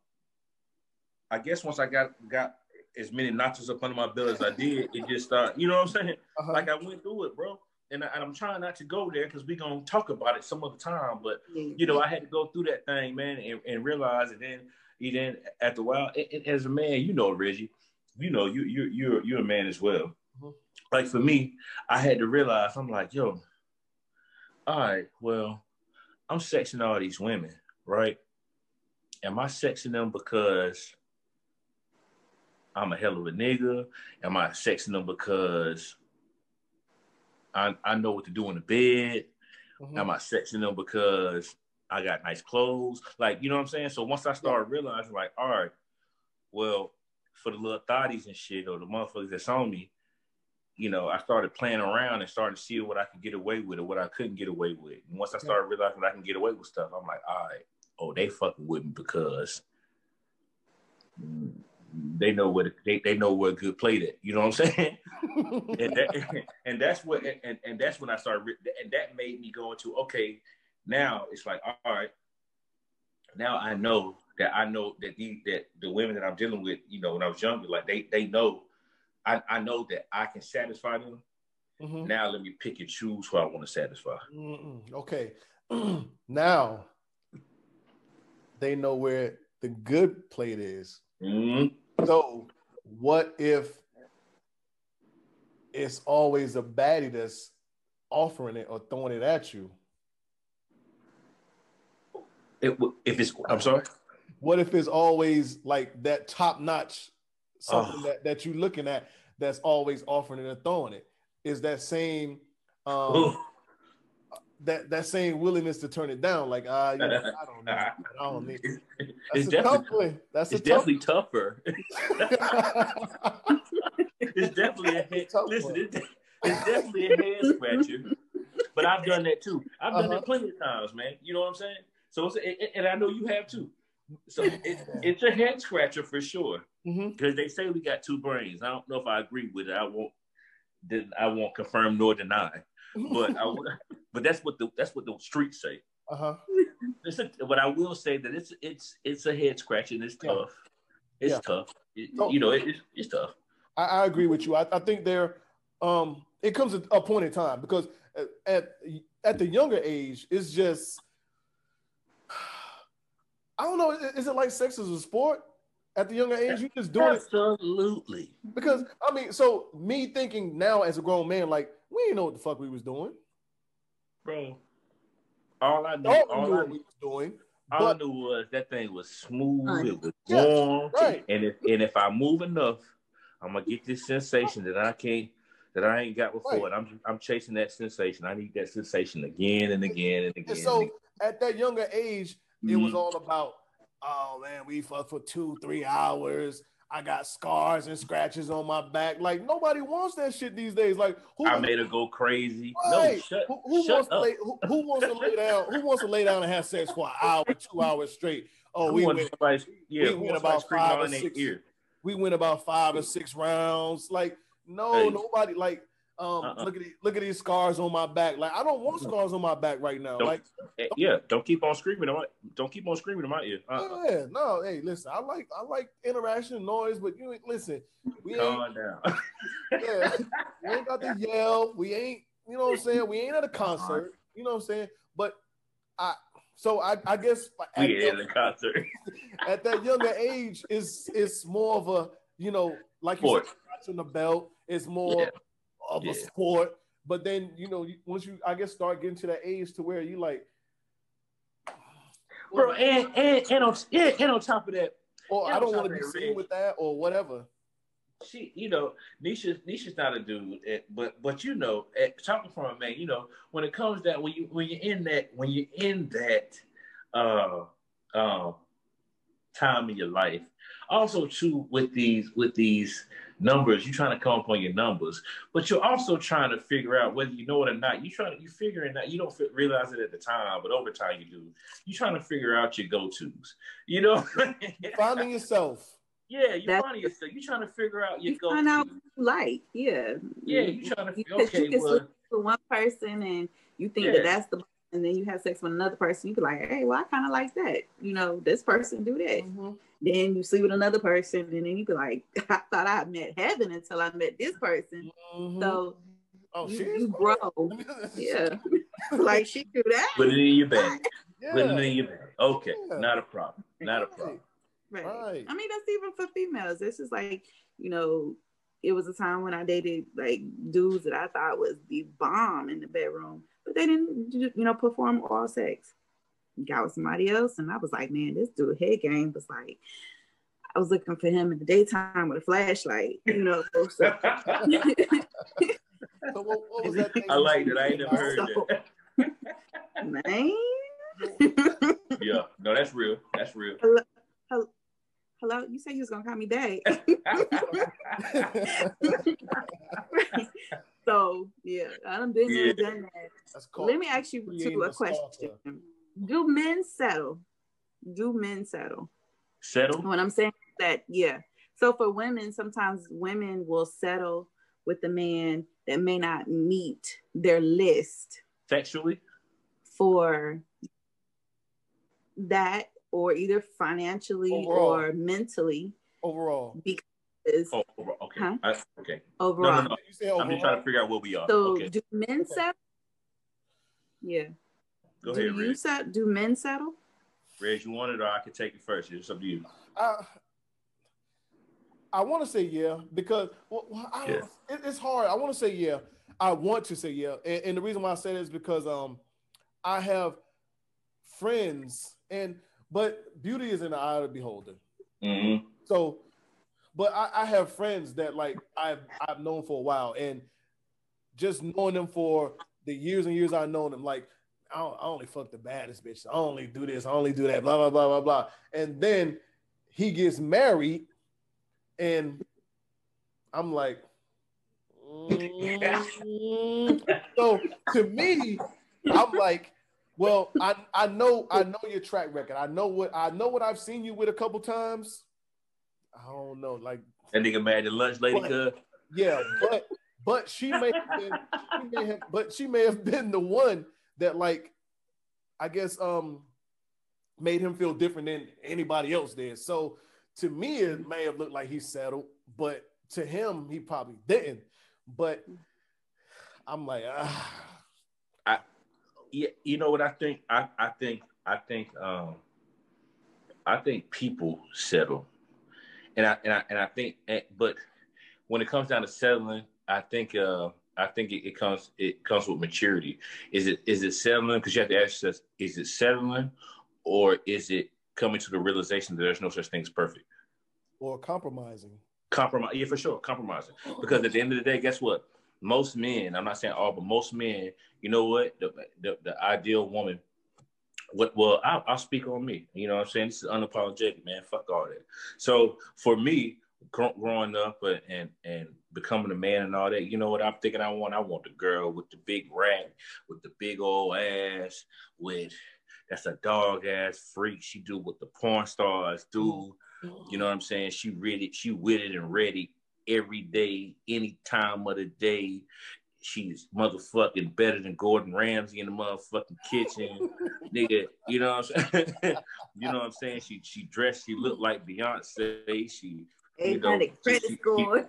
I guess once I got got as many notches up under my belt as I did, it just started. You know what I'm saying? Uh-huh. Like I went through it, bro. And, I, and I'm trying not to go there because we're gonna talk about it some other time. But you know, I had to go through that thing, man, and, and realize it. Then, you then after a while, and- and as a man, you know, Reggie, you know, you you you're you're a man as well. Mhm. Like for me, I had to realize I'm like, yo, all right, well, I'm sexing all these women, right? Am I sexing them because I'm a hell of a nigga? Am I sexing them because I I know what to do in the bed? Mhm. Am I sexing them because I got nice clothes? Like, you know what I'm saying? So once I started realizing, like, all right, well, for the little thotties and shit or the motherfuckers that's on me, you know, I started playing around and started to see what I could get away with or what I couldn't get away with. And once I started realizing I can get away with stuff, I'm like, all right, oh, they fucking with me because they know what they, they know where good played at. You know what I'm saying? and, that, and that's what and, and that's when I started and that made me go into okay, now it's like all right, now I know that I know that the that the women that I'm dealing with, you know, when I was younger, like they they know I, I know that I can satisfy them. Mhm. Now let me pick and choose who I want to satisfy. Mm-mm. Okay. now they know where the good plate is. Mhm. So what if it's always a baddie that's offering it or throwing it at you? It, if it's I'm sorry. What if it's always like that top notch something Oh. that, that you're looking at that's always offering it and throwing it? Is that same um that that same willingness to turn it down? Like ah, you know, I don't know. I don't need It's, That's it's tough definitely one. That's a it's tough definitely tougher. it's definitely a head. Tough Listen, one. it's, it's definitely a head scratcher. But I've done that too. I've done Uh-huh. that plenty of times, man. You know what I'm saying? So it's and I know you have too. So it, it's a head scratcher for sure. Mhm. Because they say we got two brains. I don't know if I agree with it. I won't. Then I won't confirm nor deny. But I, but that's what the that's what the streets say. uh-huh. But I will say that it's it's it's a head scratch and it's Yeah. tough. It's Yeah. tough. It- Oh. you know, it, it's, it's tough. I, I agree with you. I, I think there, um, it comes at a point in time because at, at at the younger age, it's just, I don't know. Is it like sex as a sport? At the younger age, you just doing it Absolutely. because I mean, so me thinking now as a grown man, like we didn't know what the fuck we was doing. Bro. All I knew, All we all, knew I, what we was doing. all I but- knew was that thing was smooth. Right. It was Yes, warm. right. And if and if I move enough, I'm gonna get this sensation that I can't that I ain't got before. Right. And I'm I'm chasing that sensation. I need that sensation again and again and again. And so and at that younger age, it was Mhm. all about, oh man, we fucked for two, three hours. I got scars and scratches on my back. Like nobody wants that shit these days. Like who, I made her go crazy. No, shut, who, who shut wants to up. lay who, who wants to lay down? Who wants to lay down and have sex for an hour, two hours straight? Oh, we went somebody, yeah, we went about five or six- ear? we went about five or six rounds. Like no, Hey. nobody like. Um, Uh-uh. look at these, look at these scars on my back. Like I don't want scars on my back right now. Don't- Like Eh, Yeah, don't keep on screaming. in my- Don't keep on screaming in my ear. Uh-uh. Yeah, no, hey, listen, I like I like interaction, noise, but you listen. We ain't, Calm down. yeah, we ain't got to yell. We ain't, you know what I'm saying. We ain't at a concert. You know what I'm saying. But I, so I, I guess at, the concert. at that younger age, is it's more of a, you know, like you Sport. said, scratching the belt. It's more Yeah. Of Yeah. a sport. But then you know, once you, I guess, start getting to that age to where you like, Bro, and and and on, yeah, and on top of that, or I don't want to be seen with that, or whatever. she, you know, Nisha, Nisha's not a dude, eh, but but you know, eh, talking from a man, you know, when it comes that when you when you're in that when you're in that uh uh time in your life, also too with these with these numbers, you're trying to come up on your numbers, but you're also trying to figure out whether you know it or not. You trying to you figuring that you don't fi- realize it at the time, but over time you do. You're trying to figure out your go tos, you know. Finding yourself. Yeah, you That's- finding yourself. You trying to figure out your You go. find out what like, yeah. Yeah, You're trying to Because okay. you can Well, sleep one person and you think Yeah. that that's the and then you have sex with another person, you be like, hey, well, I kind of like that. You know, this person do that. Mm-hmm. Then you sleep with another person, and then you be like, I thought I met heaven until I met this person. So oh, you, she is you cool. grow. Yeah. like she do that. put it in your bag. Put it in your bag. Okay, Yeah. not a problem. Not a problem. Right. Right. I mean, that's even for females. This is like, you know, it was a time when I dated like dudes that I thought was the bomb in the bedroom, but they didn't, you know, perform all sex. Got with somebody else, and I was like, man, this dude head game was like, I was looking for him in the daytime with a flashlight, you know. So, So what, what was that I you like said it. I ain't never heard So- that. man. Yeah, no, that's real. That's real. Hello, hello. You said you was gonna call me back. so yeah, I done been there, Yeah. done that. That's called Let me ask you creating two a a question. Do men settle? Do men settle? Settle. When I'm saying is that, yeah. So for women, sometimes women will settle with a man that may not meet their list Sexually. for that or either financially Overall. or mentally overall. because Oh, okay. Huh? I, okay. overall. No, no, no. You say I'm just trying to figure out where we are. So okay. do men Okay. settle? Yeah. Go do ahead, you Reg. set do men settle? Reg, you want it or I can take it first. It's up to you. I, I want to say yeah because well, well, I, Yeah. It, it's hard. I want to say yeah. I want to say yeah, and, and the reason why I say that is because um, I have friends, and but beauty is in the eye of the beholder. Mm-hmm. So, but I, I have friends that like I've I've known for a while, and just knowing them for the years and years I've known them, like I, I only fuck the baddest bitch. I only do this. I only do that. Blah blah blah blah blah. And then he gets married, and I'm like. mm. so to me, I'm like, well, I I know I know your track record. I know what I know what I've seen you with a couple times. I don't know, like That nigga mad at lunch lady What? yeah, but but she may have been, she may have, but she may have been the one that like, I guess um, made him feel different than anybody else did. So to me, it may have looked like he settled, but to him, he probably didn't. But I'm like, ah, Yeah, you know what I think? I, I think I think um I think people settle. And I and I and I think eh, but when it comes down to settling, I think uh I think it, it comes it comes with maturity. Is it is it settling? Because you have to ask yourself, is it settling or is it coming to the realization that there's no such thing as perfect? or compromising. Compromise, yeah, for sure, compromising. Because at the end of the day, guess what? Most men, I'm not saying all, but most men, you know what? The the, the ideal woman. What? Well, I'll, I'll speak on me. You know what I'm saying? This is unapologetic, man. Fuck all that. So for me, growing up and, and becoming a man and all that, you know what I'm thinking? I want. I want the girl with the big rack, with the big old ass, with that's a dog ass freak. She do what the porn stars do. You know what I'm saying? She ready, she with it and ready every day, any time of the day. She's motherfucking better than Gordon Ramsay in the motherfucking kitchen. Nigga, you know what I'm saying? you know what I'm saying? She she dressed, she looked like Beyonce. She you know, she, she,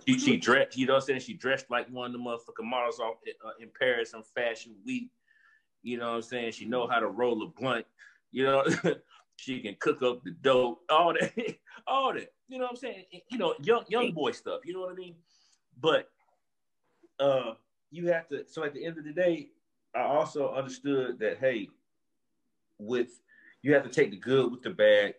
she, she dressed, you know what I'm saying? She dressed like one of the motherfucking models off uh, in Paris on Fashion Week. You know what I'm saying? She know how to roll a blunt. You know, she can cook up the dope, all that, all that. You know what I'm saying? You know, young young boy stuff. You know what I mean? But uh, you have to. So at the end of the day, I also understood that hey, with you have to take the good with the bad.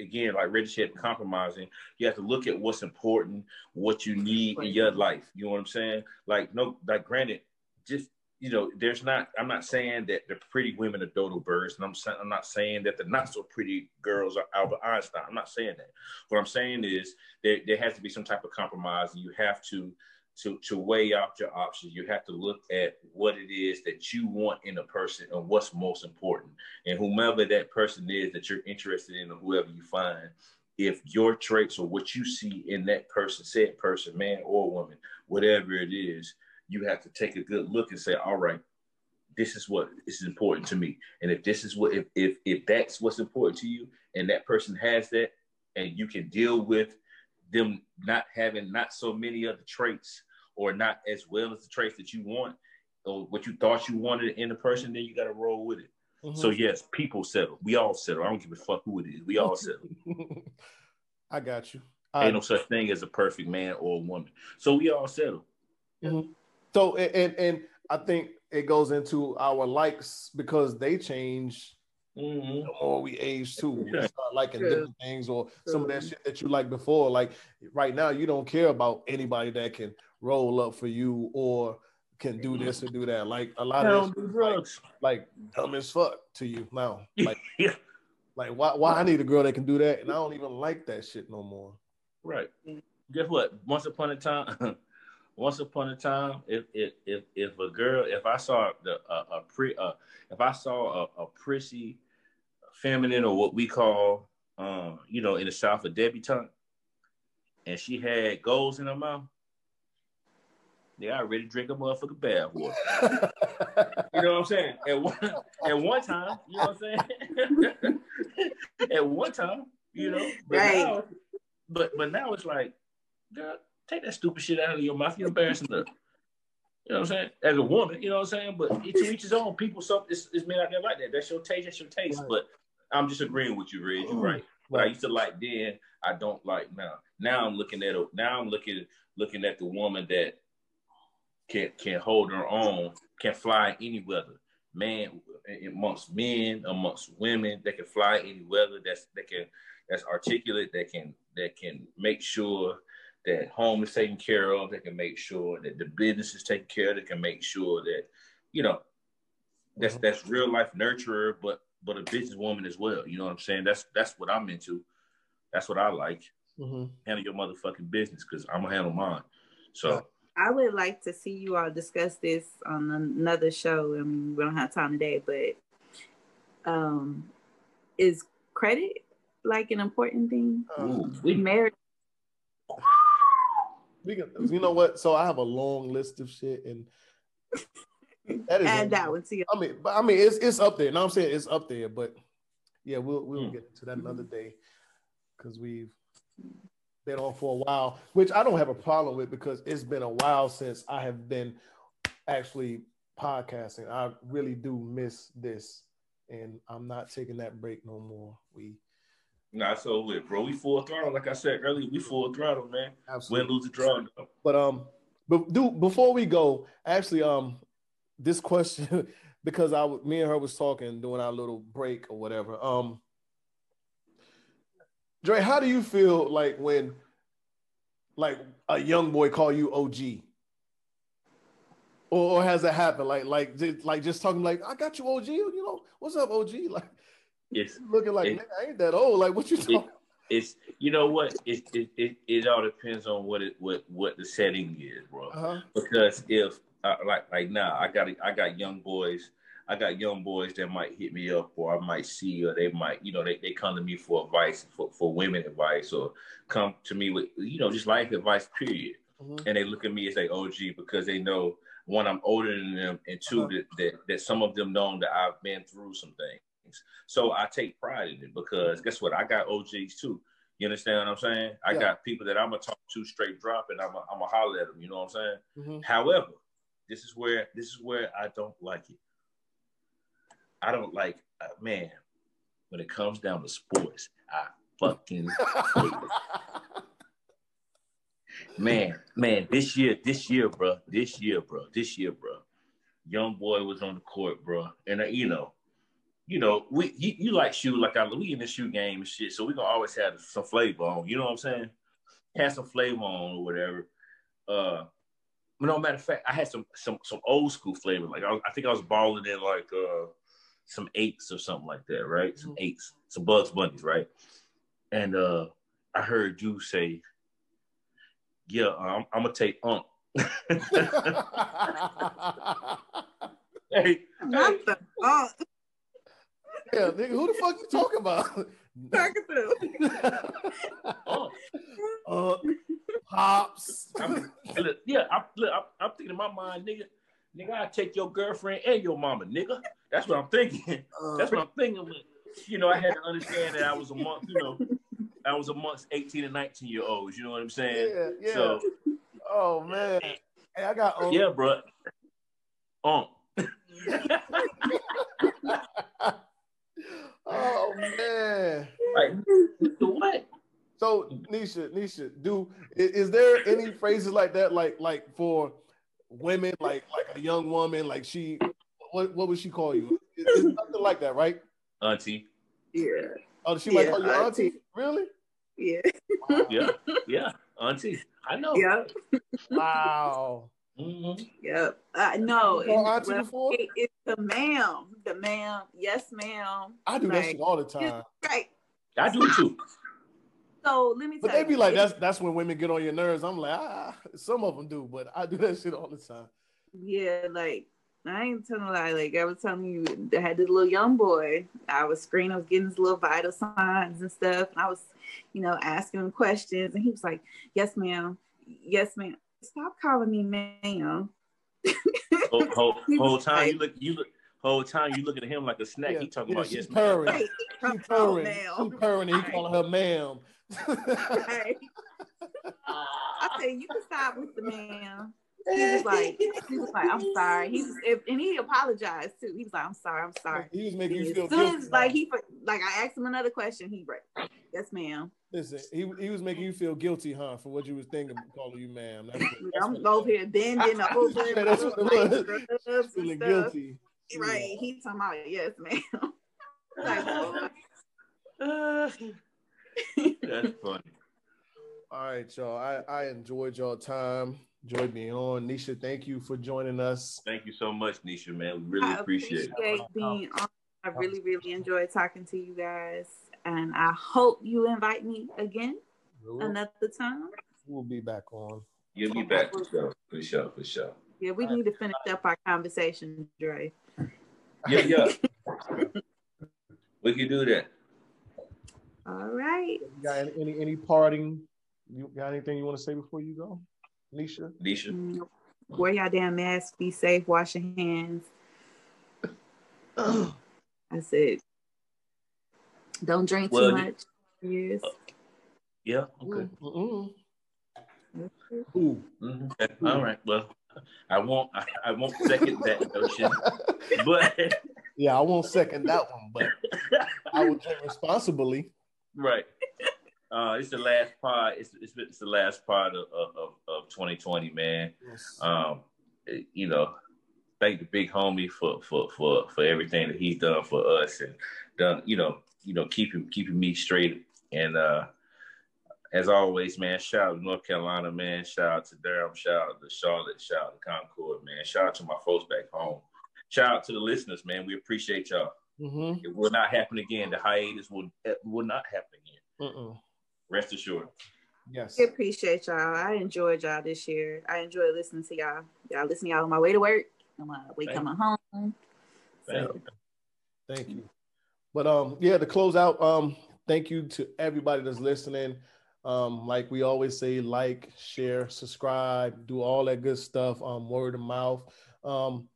Again, like Reggie said, compromising. You have to look at what's important, what you need in your life. You know what I'm saying? Like no, like granted, just you know, there's not. I'm not saying that the pretty women are dodo birds, and I'm saying I'm not saying that the not so pretty girls are Albert Einstein. I'm not saying that. What I'm saying is there there has to be some type of compromise, and you have to to to weigh out your options. You have to look at what it is that you want in a person and what's most important. And whomever that person is that you're interested in, or whoever you find, if your traits or what you see in that person, said person, man or woman, whatever it is, you have to take a good look and say, all right, this is what is important to me. And if this is what if if if that's what's important to you and that person has that and you can deal with them not having not so many of the traits or not as well as the traits that you want or what you thought you wanted in a person, then you got to roll with it. Mm-hmm. So yes, people settle. We all settle. I don't give a fuck who it is. We all settle. I got you. I Ain't no such thing as a perfect man or woman. So we all settle. So and, and and I think it goes into our likes because they change Mhm. the more we age too. We Yeah. start liking True. different things or some of that shit that you liked before. Like right now, you don't care about anybody that can roll up for you or can do this or do that. Like a lot of this, drugs. like dumb as fuck to you now. Like yeah, like why why I need a girl that can do that and I don't even like that shit no more. right. Guess what? Once upon a time, once upon a time, if if if, if a girl, if I saw the a, a pre, uh, if I saw a, a prissy, feminine or what we call, um, you know, in the South a debutante, and she had goals in her mouth, they already drink a motherfucking bath water. You know what I'm saying? At one at one time, you know what I'm saying? at one time, you know, but Right. now, but but now it's like, girl, take that stupid shit out of your mouth. You're embarrassing her. You know what I'm saying? As a woman, you know what I'm saying? But to each his own. People, some it's, it's men out there like that. That's your taste. That's your taste. Right. But I'm just agreeing with you, Reg. You're right. What I used to like then, I don't like now. Now I'm looking at a, now I'm looking looking at the woman that can can hold her own, can fly any weather. Man, amongst men, amongst women, they can fly any weather. That's that can that's articulate. That can that can make sure that home is taken care of. That can make sure that the business is taken care of. That can make sure that you know that's Mhm. that's real life nurturer, but but a businesswoman as well. You know what I'm saying? That's that's what I'm into. That's what I like. Mhm. Handle your motherfucking business because I'm gonna handle mine. So I would like to see you all discuss this on another show, and we don't have time today. But um, is credit like an important thing? ooh, we Marriage, We can, you know what? So I have a long list of shit, and that is add that one to your. I mean, but I mean, it's it's up there. Now I'm saying it's up there, but yeah, we'll we'll Hmm. get to that another day because we've been on for a while, which I don't have a problem with because it's been a while since I have been actually podcasting. I really do miss this, and I'm not taking that break no more. We nah, so with bro, we full throttle. Like I said earlier, we full throttle, man. absolutely Win, lose, or draw. though. But um, but do before we go, actually, um, this question because I me and her was talking during our little break or whatever. Um, Dre, how do you feel like when like a young boy call you OG? Or, or has that happened? Like, like, just, like just talking like, I got you, OG. You know, what's up, OG? Like, It's looking like, It- man, I ain't that old. Like, what you talking? it's you know what? It it, it it all depends on what it what what the setting is, bro. Uh-huh. because if uh, like like now I got I got young boys I got young boys that might hit me up or I might see or they might you know they, they come to me for advice for, for women advice or come to me with you know just life advice period Mhm. and they look at me as a OG because they know one I'm older than them and 2 Uh-huh. that, that that some of them know that I've been through some things so I take pride in it because guess what I got OGs too you understand what I'm saying I Yeah. got people that I'm gonna talk to straight drop and I'm gonna holler at them you know what I'm saying Mhm. However, this is where this is where I don't like it. I don't like uh, man when it comes down to sports. I fucking man, man. This year, this year, bro. This year, bro. This year, bro. Young boy was on the court, bro, and uh, you know, you know, we you, you like shoe like I we in the shoe game and shit, so we gonna always have some flavor on. You know what I'm saying? Have some flavor on or whatever. Uh, but no matter of fact, I had some some some old school flavor. Like I, I think I was balling in like uh some eights or something like that, right? Some Mhm. eights, some Bugs Bunnies, right? And uh I heard you say, "Yeah, I'm, I'm gonna take Unc." hey, Not the oh, yeah, nigga, who the fuck you talking about? talking to. Unc. uh, pops. I'm, look, yeah, I'm, look, I'm, I'm thinking in my mind, nigga, nigga, I take your girlfriend and your mama, nigga. That's what I'm thinking. Uh, That's what I'm thinking. But, you know, I had to understand that I was amongst, you know, I was amongst 18 and 19 year olds. You know what I'm saying? yeah, yeah. So oh man, hey, I got. Um, yeah, bro. Um. oh man. like what? So Nisha, Nisha, do is there any phrases like that, like like for women, like like a young woman, like she, what what would she call you? It- It's nothing like that, right? Auntie. Yeah. Oh, she might Yeah, call you auntie? auntie. Really? Yeah. Yeah, yeah, Auntie. I know. Yep. Wow. hmm Yep. Uh, no. You call it- auntie well, before? it- it's the ma'am. The ma'am. Yes, ma'am. I do that shit all the time. Right. I do it too. So let me But they be you, like, that's that's when women get on your nerves. I'm like, ah, some of them do, but I do that shit all the time. Yeah, like I ain't telling a lie. Like I was telling you, I had this little young boy. I was screening, I was getting his little vital signs and stuff, and I was, you know, asking him questions, and he was like, "Yes, ma'am. Yes, ma'am. Stop calling me ma'am." Whole, whole, whole was time you look, you look, whole time you looking at him like a snack. Yeah, he talking yeah, about she yes, ma'am. purring. Right. She Oh, purring. ma'am. Purring and he calling her ma'am. Right. I said, "You can stop with the man. He was like, "He was like, I'm sorry." He was, if, and he apologized too. He was like, "I'm sorry. I'm sorry." he was making you feel soon guilty. as like he like I asked him another question, he right. Yes, ma'am. Listen, he, he was making you feel guilty, huh, for what you was thinking, calling you ma'am. That's, that's I'm what- over here bending over. Yeah, that's what it was. like, feeling stuff. guilty. Right. He talking about yes, ma'am. like, oh, That's funny. All right, y'all. I, I enjoyed y'all time. Enjoyed being on. Nisha, thank you for joining us. Thank you so much, Nisha, man. We really I appreciate it. being on. I really, really enjoyed talking to you guys, and I hope you invite me again We'll, another time. we'll be back on. You'll be back for sure, for sure, for sure. Yeah, we need to finish up our conversation, Dre. Yeah, yeah. we can do that. All right. You got any, any any parting? You got anything you want to say before you go, Nisha? Nisha. Mm, Wear y'all damn mask. Be safe. Wash your hands. That's it. Don't drink Well, too the- much. Yes. Yeah. Okay. That's it. Ooh. Mhm. Okay. All right. Well, I won't. I, I won't second that notion, but Yeah, I won't second that one, but I will drink responsibly. Right. Uh, it's the last part. It's, it's it's the last part of of, of 2020, man. Yes. Um, it- you know, thank the big homie for for for for everything that he's done for us and done. You know, you know, keeping keeping me straight. And uh, as always, man, shout out to North Carolina, man. Shout out to Durham. Shout out to Charlotte. Shout out to Concord, man. Shout out to my folks back home. Shout out to the listeners, man. We appreciate y'all. Mm-hmm. It will not happen again. The hiatus will will not happen again. Mm-mm. Rest assured. Yes. We appreciate y'all. I enjoyed y'all this year. I enjoy listening to y'all. Y'all listen to y'all on my way to work, on my way Thank coming home. Thank So, you. Thank you. But um, yeah, to close out, um, thank you to everybody that's listening. Um, like we always say, like, share, subscribe, do all that good stuff. Um, word of mouth. Um,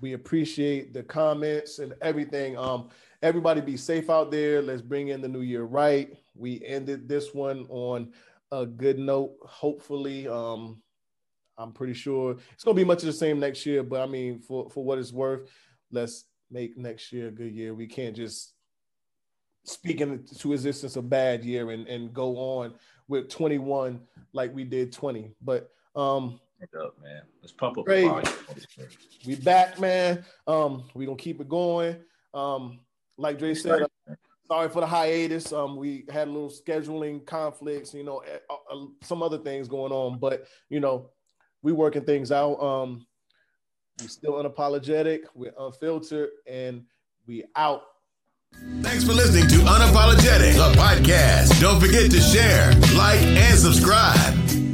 we appreciate the comments and everything. Um, everybody be safe out there. Let's bring in the new year right. We ended this one on a good note. Hopefully, um, I'm pretty sure it's gonna be much of the same next year. But I mean, for for what it's worth, let's make next year a good year. We can't just speak into existence a bad year and, and go on with 21 like we did 20. But um Wake up, man. Let's pump up Great. the volume. we back, man. Um, we gonna keep it going. Um, like Dre said, uh, sorry for the hiatus. Um, we had a little scheduling conflicts, you know, uh, uh, some other things going on, but you know, we working things out. Um, we still unapologetic, we're unfiltered, and we out. Thanks for listening to Unapologetic, the podcast. Don't forget to share, like, and subscribe.